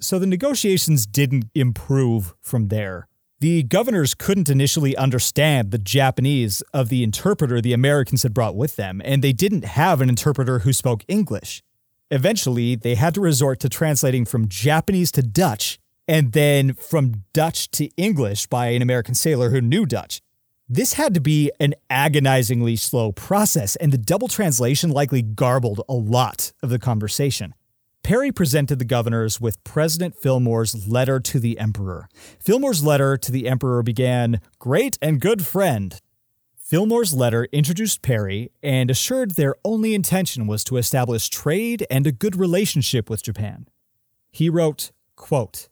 So the negotiations didn't improve from there. The governors couldn't initially understand the Japanese of the interpreter the Americans had brought with them, and they didn't have an interpreter who spoke English. Eventually, they had to resort to translating from Japanese to Dutch and then from Dutch to English by an American sailor who knew Dutch. This had to be an agonizingly slow process, and the double translation likely garbled a lot of the conversation. Perry presented the governors with President Fillmore's letter to the emperor. Fillmore's letter to the emperor began, Great and good friend. Fillmore's letter introduced Perry and assured their only intention was to establish trade and a good relationship with Japan. He wrote, quote,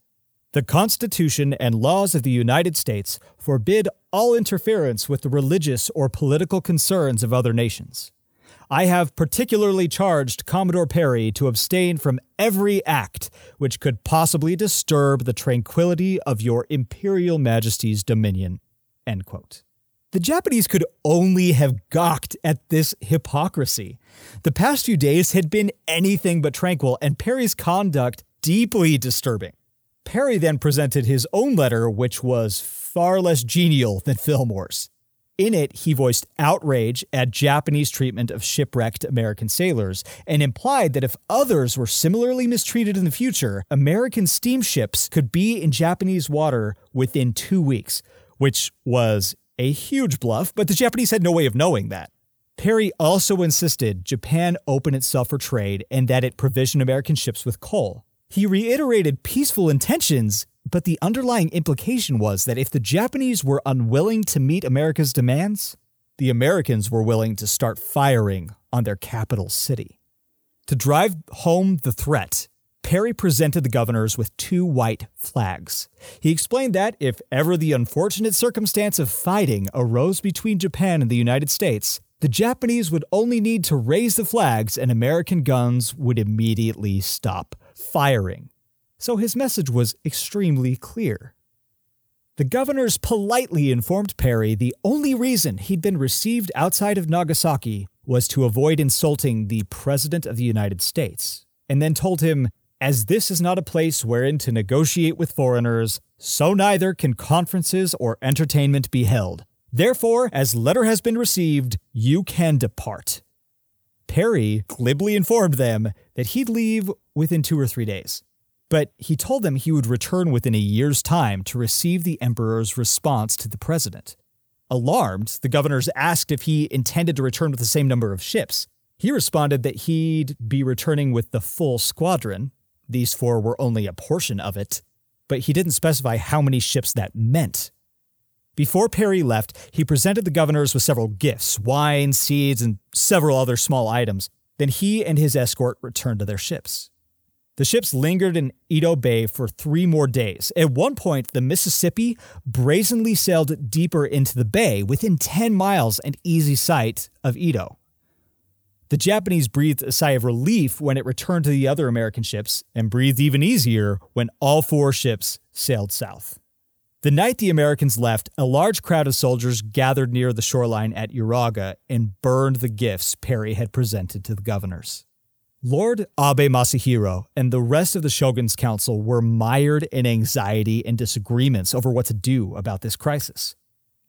the Constitution and laws of the United States forbid all interference with the religious or political concerns of other nations. I have particularly charged Commodore Perry to abstain from every act which could possibly disturb the tranquility of your Imperial Majesty's dominion. The Japanese could only have gawked at this hypocrisy. The past few days had been anything but tranquil, and Perry's conduct deeply disturbing. Perry then presented his own letter, which was far less genial than Fillmore's. In it, he voiced outrage at Japanese treatment of shipwrecked American sailors and implied that if others were similarly mistreated in the future, American steamships could be in Japanese water within two weeks, which was a huge bluff, but the Japanese had no way of knowing that. Perry also insisted Japan open itself for trade and that it provision American ships with coal. He reiterated peaceful intentions, but the underlying implication was that if the Japanese were unwilling to meet America's demands, the Americans were willing to start firing on their capital city. To drive home the threat, Perry presented the governors with two white flags. He explained that if ever the unfortunate circumstance of fighting arose between Japan and the United States, the Japanese would only need to raise the flags and American guns would immediately stop firing. So his message was extremely clear. The governors politely informed Perry the only reason he'd been received outside of Nagasaki was to avoid insulting the President of the United States, and then told him, As this is not a place wherein to negotiate with foreigners, so neither can conferences or entertainment be held. Therefore, as letter has been received, you can depart. Perry glibly informed them that he'd leave within two or three days. But he told them he would return within a year's time to receive the emperor's response to the president. Alarmed, the governors asked if he intended to return with the same number of ships. He responded that he'd be returning with the full squadron. These four were only a portion of it, but he didn't specify how many ships that meant. Before Perry left, he presented the governors with several gifts wine, seeds, and several other small items. Then he and his escort returned to their ships. The ships lingered in Edo Bay for three more days. At one point, the Mississippi brazenly sailed deeper into the bay within 10 miles and easy sight of Edo. The Japanese breathed a sigh of relief when it returned to the other American ships and breathed even easier when all four ships sailed south. The night the Americans left, a large crowd of soldiers gathered near the shoreline at Uraga and burned the gifts Perry had presented to the governors. Lord Abe Masahiro and the rest of the shogun's council were mired in anxiety and disagreements over what to do about this crisis.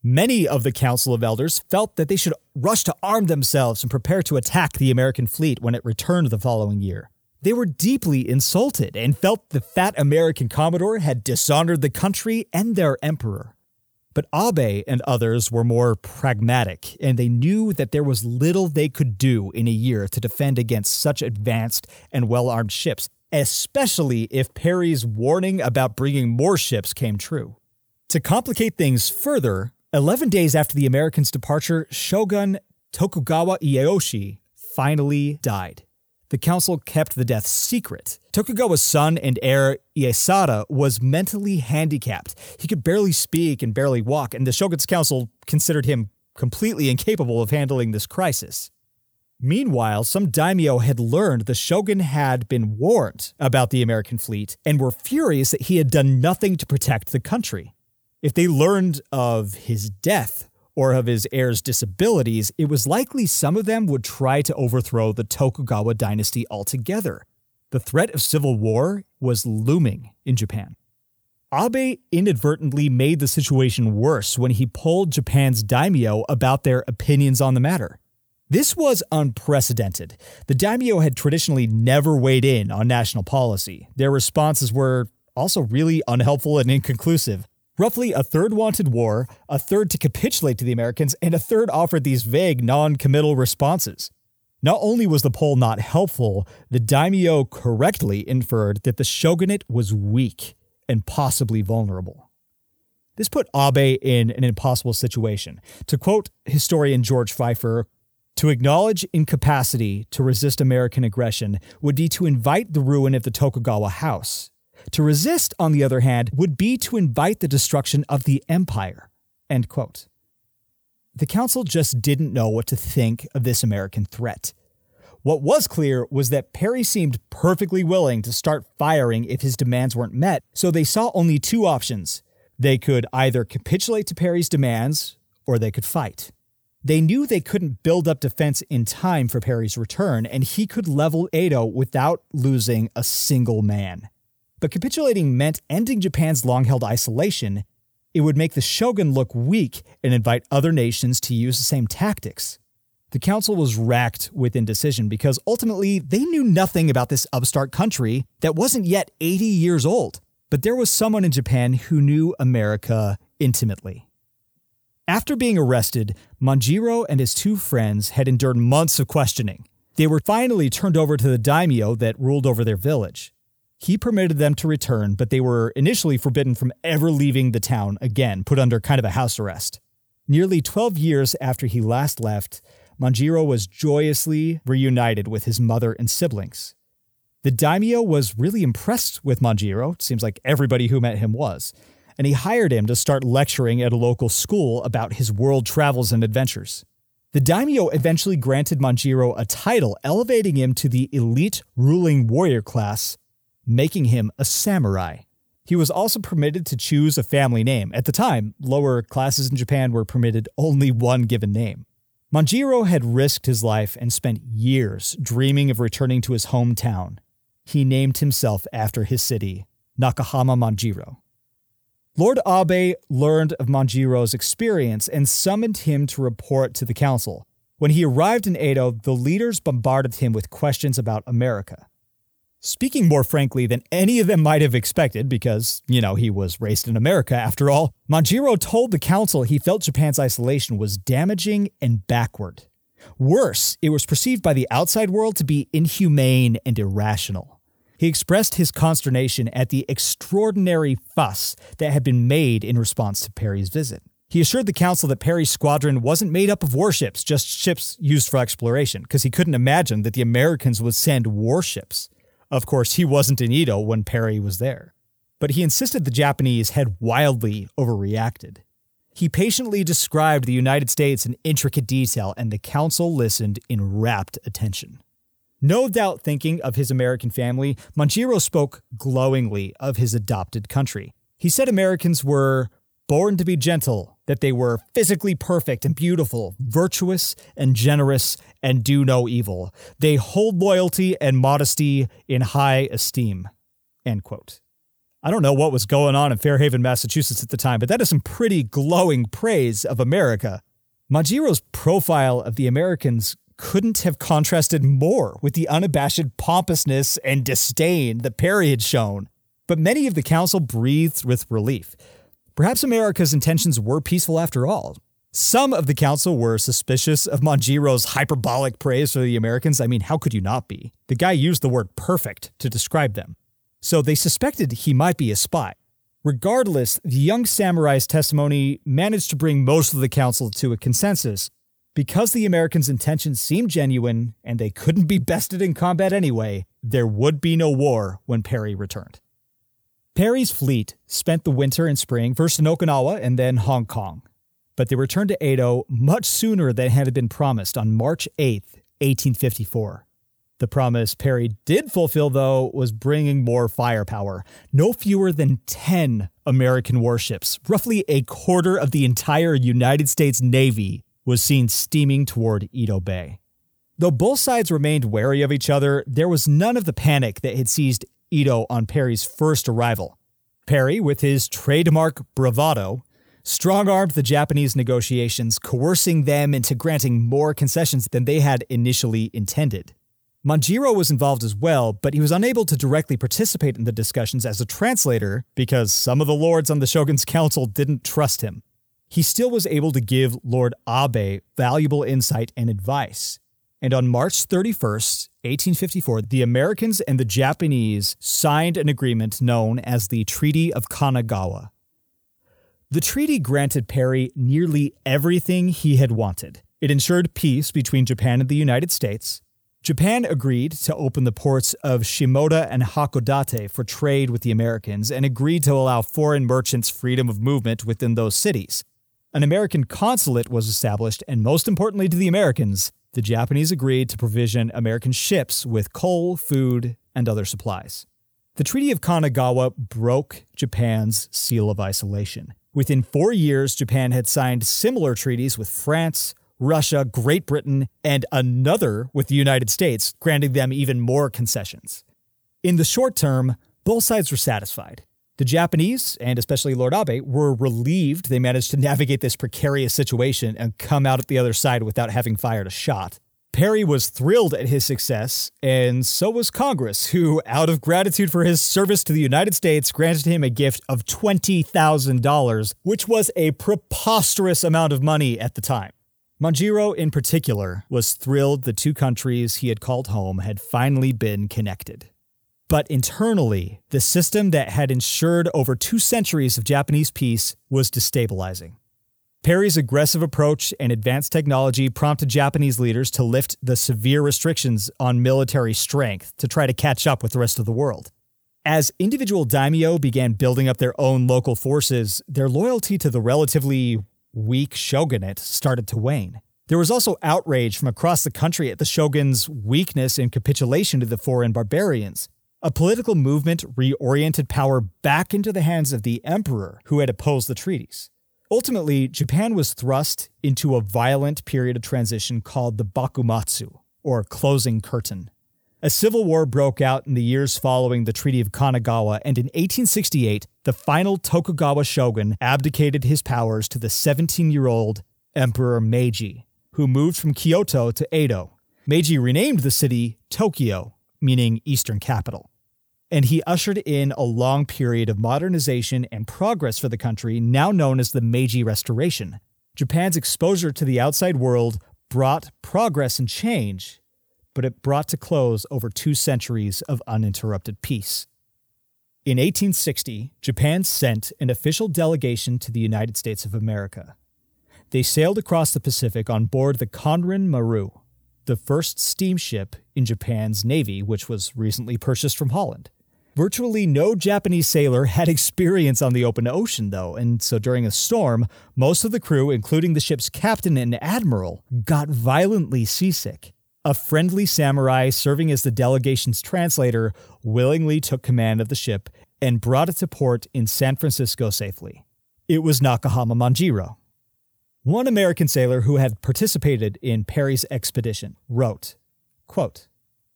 Many of the Council of Elders felt that they should rush to arm themselves and prepare to attack the American fleet when it returned the following year. They were deeply insulted and felt the fat American Commodore had dishonored the country and their emperor. But Abe and others were more pragmatic, and they knew that there was little they could do in a year to defend against such advanced and well armed ships, especially if Perry's warning about bringing more ships came true. To complicate things further, 11 days after the Americans' departure, Shogun Tokugawa Ieyoshi finally died. The council kept the death secret. Tokugawa's son and heir, Ieyasu, was mentally handicapped. He could barely speak and barely walk, and the shogun's council considered him completely incapable of handling this crisis. Meanwhile, some daimyo had learned the shogun had been warned about the American fleet and were furious that he had done nothing to protect the country. If they learned of his death, or of his heir's disabilities, it was likely some of them would try to overthrow the Tokugawa dynasty altogether. The threat of civil war was looming in Japan. Abe inadvertently made the situation worse when he polled Japan's daimyo about their opinions on the matter. This was unprecedented. The daimyo had traditionally never weighed in on national policy. Their responses were also really unhelpful and inconclusive. Roughly a third wanted war, a third to capitulate to the Americans, and a third offered these vague, non committal responses. Not only was the poll not helpful, the daimyo correctly inferred that the shogunate was weak and possibly vulnerable. This put Abe in an impossible situation. To quote historian George Feifer, to acknowledge incapacity to resist American aggression would be to invite the ruin of the Tokugawa house. To resist, on the other hand, would be to invite the destruction of the empire. End quote. The council just didn't know what to think of this American threat. What was clear was that Perry seemed perfectly willing to start firing if his demands weren't met, so they saw only two options. They could either capitulate to Perry's demands, or they could fight. They knew they couldn't build up defense in time for Perry's return, and he could level Edo without losing a single man. But capitulating meant ending Japan's long held isolation. It would make the shogun look weak and invite other nations to use the same tactics. The council was racked with indecision because ultimately they knew nothing about this upstart country that wasn't yet 80 years old. But there was someone in Japan who knew America intimately. After being arrested, Manjiro and his two friends had endured months of questioning. They were finally turned over to the daimyo that ruled over their village. He permitted them to return, but they were initially forbidden from ever leaving the town again, put under kind of a house arrest. Nearly 12 years after he last left, Manjiro was joyously reunited with his mother and siblings. The daimyo was really impressed with Manjiro, seems like everybody who met him was, and he hired him to start lecturing at a local school about his world travels and adventures. The daimyo eventually granted Manjiro a title, elevating him to the elite ruling warrior class, making him a samurai. He was also permitted to choose a family name. At the time, lower classes in Japan were permitted only one given name. Manjiro had risked his life and spent years dreaming of returning to his hometown. He named himself after his city, Nakahama Manjiro. Lord Abe learned of Manjiro's experience and summoned him to report to the council. When he arrived in Edo, the leaders bombarded him with questions about America. Speaking more frankly than any of them might have expected, because, you know, he was raised in America after all, Manjiro told the council he felt Japan's isolation was damaging and backward. Worse, it was perceived by the outside world to be inhumane and irrational. He expressed his consternation at the extraordinary fuss that had been made in response to Perry's visit. He assured the council that Perry's squadron wasn't made up of warships, just ships used for exploration, because he couldn't imagine that the Americans would send warships. Of course, he wasn't in Edo when Perry was there. But he insisted the Japanese had wildly overreacted. He patiently described the United States in intricate detail, and the council listened in rapt attention. No doubt thinking of his American family, Manjiro spoke glowingly of his adopted country. He said Americans were born to be gentle, that they were physically perfect and beautiful, virtuous and generous, and do no evil. They hold loyalty and modesty in high esteem. End quote. I don't know what was going on in Fairhaven, Massachusetts at the time, but that is some pretty glowing praise of America. Manjiro's profile of the Americans couldn't have contrasted more with the unabashed pompousness and disdain that Perry had shown. But many of the council breathed with relief. Perhaps America's intentions were peaceful after all. Some of the council were suspicious of Manjiro's hyperbolic praise for the Americans. I mean, how could you not be? The guy used the word perfect to describe them. So they suspected he might be a spy. Regardless, the young samurai's testimony managed to bring most of the council to a consensus because the Americans' intentions seemed genuine and they couldn't be bested in combat anyway, there would be no war when Perry returned. Perry's fleet spent the winter and spring first in Okinawa and then Hong Kong, but they returned to Edo much sooner than had been promised on March 8, 1854. The promise Perry did fulfill, though, was bringing more firepower. No fewer than 10 American warships, roughly a quarter of the entire United States Navy, was seen steaming toward Edo Bay. Though both sides remained wary of each other, there was none of the panic that had seized Edo on Perry's first arrival. Perry, with his trademark bravado, strong armed the Japanese negotiations, coercing them into granting more concessions than they had initially intended. Manjiro was involved as well, but he was unable to directly participate in the discussions as a translator because some of the lords on the shogun's council didn't trust him. He still was able to give Lord Abe valuable insight and advice. And on March 31st, 1854, the Americans and the Japanese signed an agreement known as the Treaty of Kanagawa. The treaty granted Perry nearly everything he had wanted. It ensured peace between Japan and the United States, Japan agreed to open the ports of Shimoda and Hakodate for trade with the Americans and agreed to allow foreign merchants freedom of movement within those cities. An American consulate was established, and most importantly to the Americans, the Japanese agreed to provision American ships with coal, food, and other supplies. The Treaty of Kanagawa broke Japan's seal of isolation. Within four years, Japan had signed similar treaties with France, Russia, Great Britain, and another with the United States, granting them even more concessions. In the short term, both sides were satisfied. The Japanese, and especially Lord Abe, were relieved they managed to navigate this precarious situation and come out at the other side without having fired a shot. Perry was thrilled at his success, and so was Congress, who, out of gratitude for his service to the United States, granted him a gift of $20,000, which was a preposterous amount of money at the time. Manjiro, in particular, was thrilled the two countries he had called home had finally been connected. But internally, the system that had ensured over two centuries of Japanese peace was destabilizing. Perry's aggressive approach and advanced technology prompted Japanese leaders to lift the severe restrictions on military strength to try to catch up with the rest of the world. As individual daimyo began building up their own local forces, their loyalty to the relatively weak shogunate started to wane. There was also outrage from across the country at the shogun's weakness in capitulation to the foreign barbarians. A political movement reoriented power back into the hands of the emperor who had opposed the treaties. Ultimately, Japan was thrust into a violent period of transition called the Bakumatsu, or closing curtain. A civil war broke out in the years following the Treaty of Kanagawa, and in 1868, the final Tokugawa shogun abdicated his powers to the 17 year old Emperor Meiji, who moved from Kyoto to Edo. Meiji renamed the city Tokyo, meaning Eastern Capital. And he ushered in a long period of modernization and progress for the country, now known as the Meiji Restoration. Japan's exposure to the outside world brought progress and change, but it brought to close over two centuries of uninterrupted peace. In 1860, Japan sent an official delegation to the United States of America. They sailed across the Pacific on board the Kanrin Maru, the first steamship in Japan's navy, which was recently purchased from Holland. Virtually no Japanese sailor had experience on the open ocean, though, and so during a storm, most of the crew, including the ship's captain and admiral, got violently seasick. A friendly samurai serving as the delegation's translator willingly took command of the ship and brought it to port in San Francisco safely. It was Nakahama Manjiro. One American sailor who had participated in Perry's expedition wrote, quote,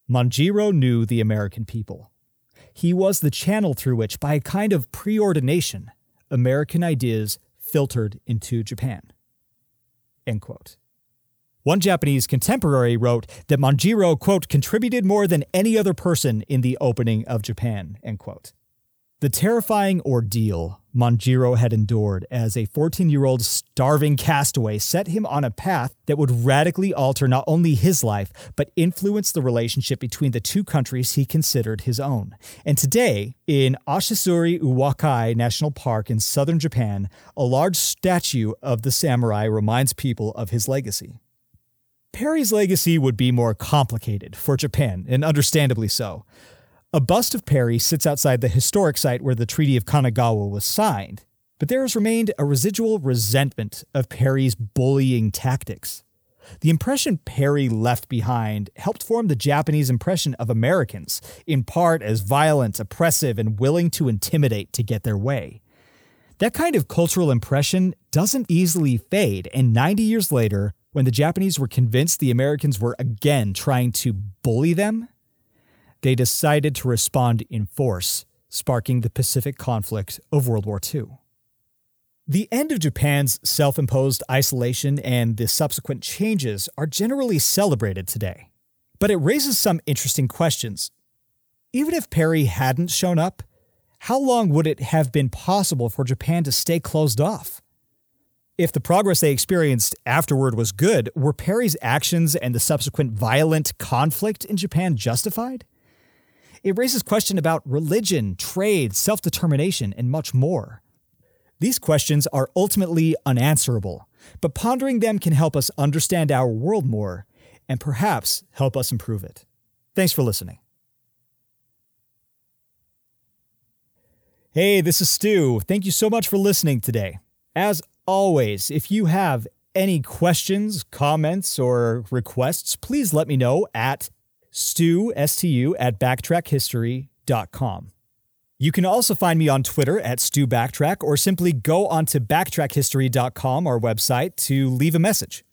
Manjiro knew the American people. He was the channel through which, by a kind of preordination, American ideas filtered into Japan. End quote. One Japanese contemporary wrote that Manjiro, quote, contributed more than any other person in the opening of Japan, end quote. The terrifying ordeal Manjiro had endured as a 14 year old starving castaway set him on a path that would radically alter not only his life, but influence the relationship between the two countries he considered his own. And today, in Ashizuri Uwakai National Park in southern Japan, a large statue of the samurai reminds people of his legacy. Perry's legacy would be more complicated for Japan, and understandably so. A bust of Perry sits outside the historic site where the Treaty of Kanagawa was signed, but there has remained a residual resentment of Perry's bullying tactics. The impression Perry left behind helped form the Japanese impression of Americans, in part as violent, oppressive, and willing to intimidate to get their way. That kind of cultural impression doesn't easily fade, and 90 years later, when the Japanese were convinced the Americans were again trying to bully them, they decided to respond in force, sparking the Pacific conflict of World War II. The end of Japan's self imposed isolation and the subsequent changes are generally celebrated today. But it raises some interesting questions. Even if Perry hadn't shown up, how long would it have been possible for Japan to stay closed off? If the progress they experienced afterward was good, were Perry's actions and the subsequent violent conflict in Japan justified? It raises questions about religion, trade, self determination, and much more. These questions are ultimately unanswerable, but pondering them can help us understand our world more and perhaps help us improve it. Thanks for listening. Hey, this is Stu. Thank you so much for listening today. As always, if you have any questions, comments, or requests, please let me know at stu, S-T-U, at backtrackhistory.com. You can also find me on Twitter at StuBacktrack or simply go onto backtrackhistory.com, our website, to leave a message.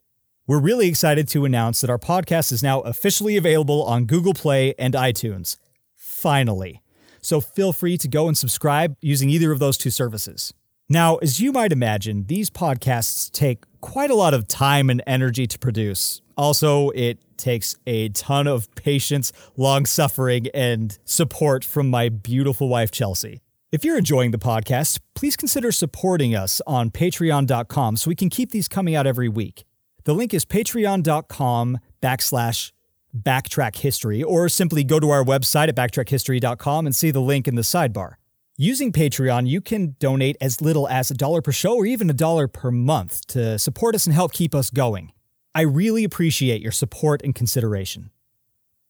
We're really excited to announce that our podcast is now officially available on Google Play and iTunes. Finally. So feel free to go and subscribe using either of those two services. Now, as you might imagine, these podcasts take quite a lot of time and energy to produce. Also, it takes a ton of patience, long suffering, and support from my beautiful wife, Chelsea. If you're enjoying the podcast, please consider supporting us on patreon.com so we can keep these coming out every week. The link is patreon.com backslash backtrack history, or simply go to our website at backtrackhistory.com and see the link in the sidebar. Using Patreon, you can donate as little as a dollar per show or even a dollar per month to support us and help keep us going. I really appreciate your support and consideration.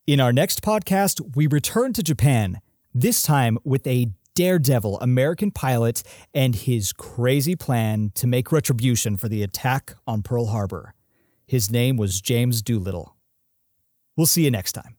In our next podcast, we return to Japan, this time with a daredevil American pilot and his crazy plan to make retribution for the attack on Pearl Harbor. His name was James Doolittle. We'll see you next time.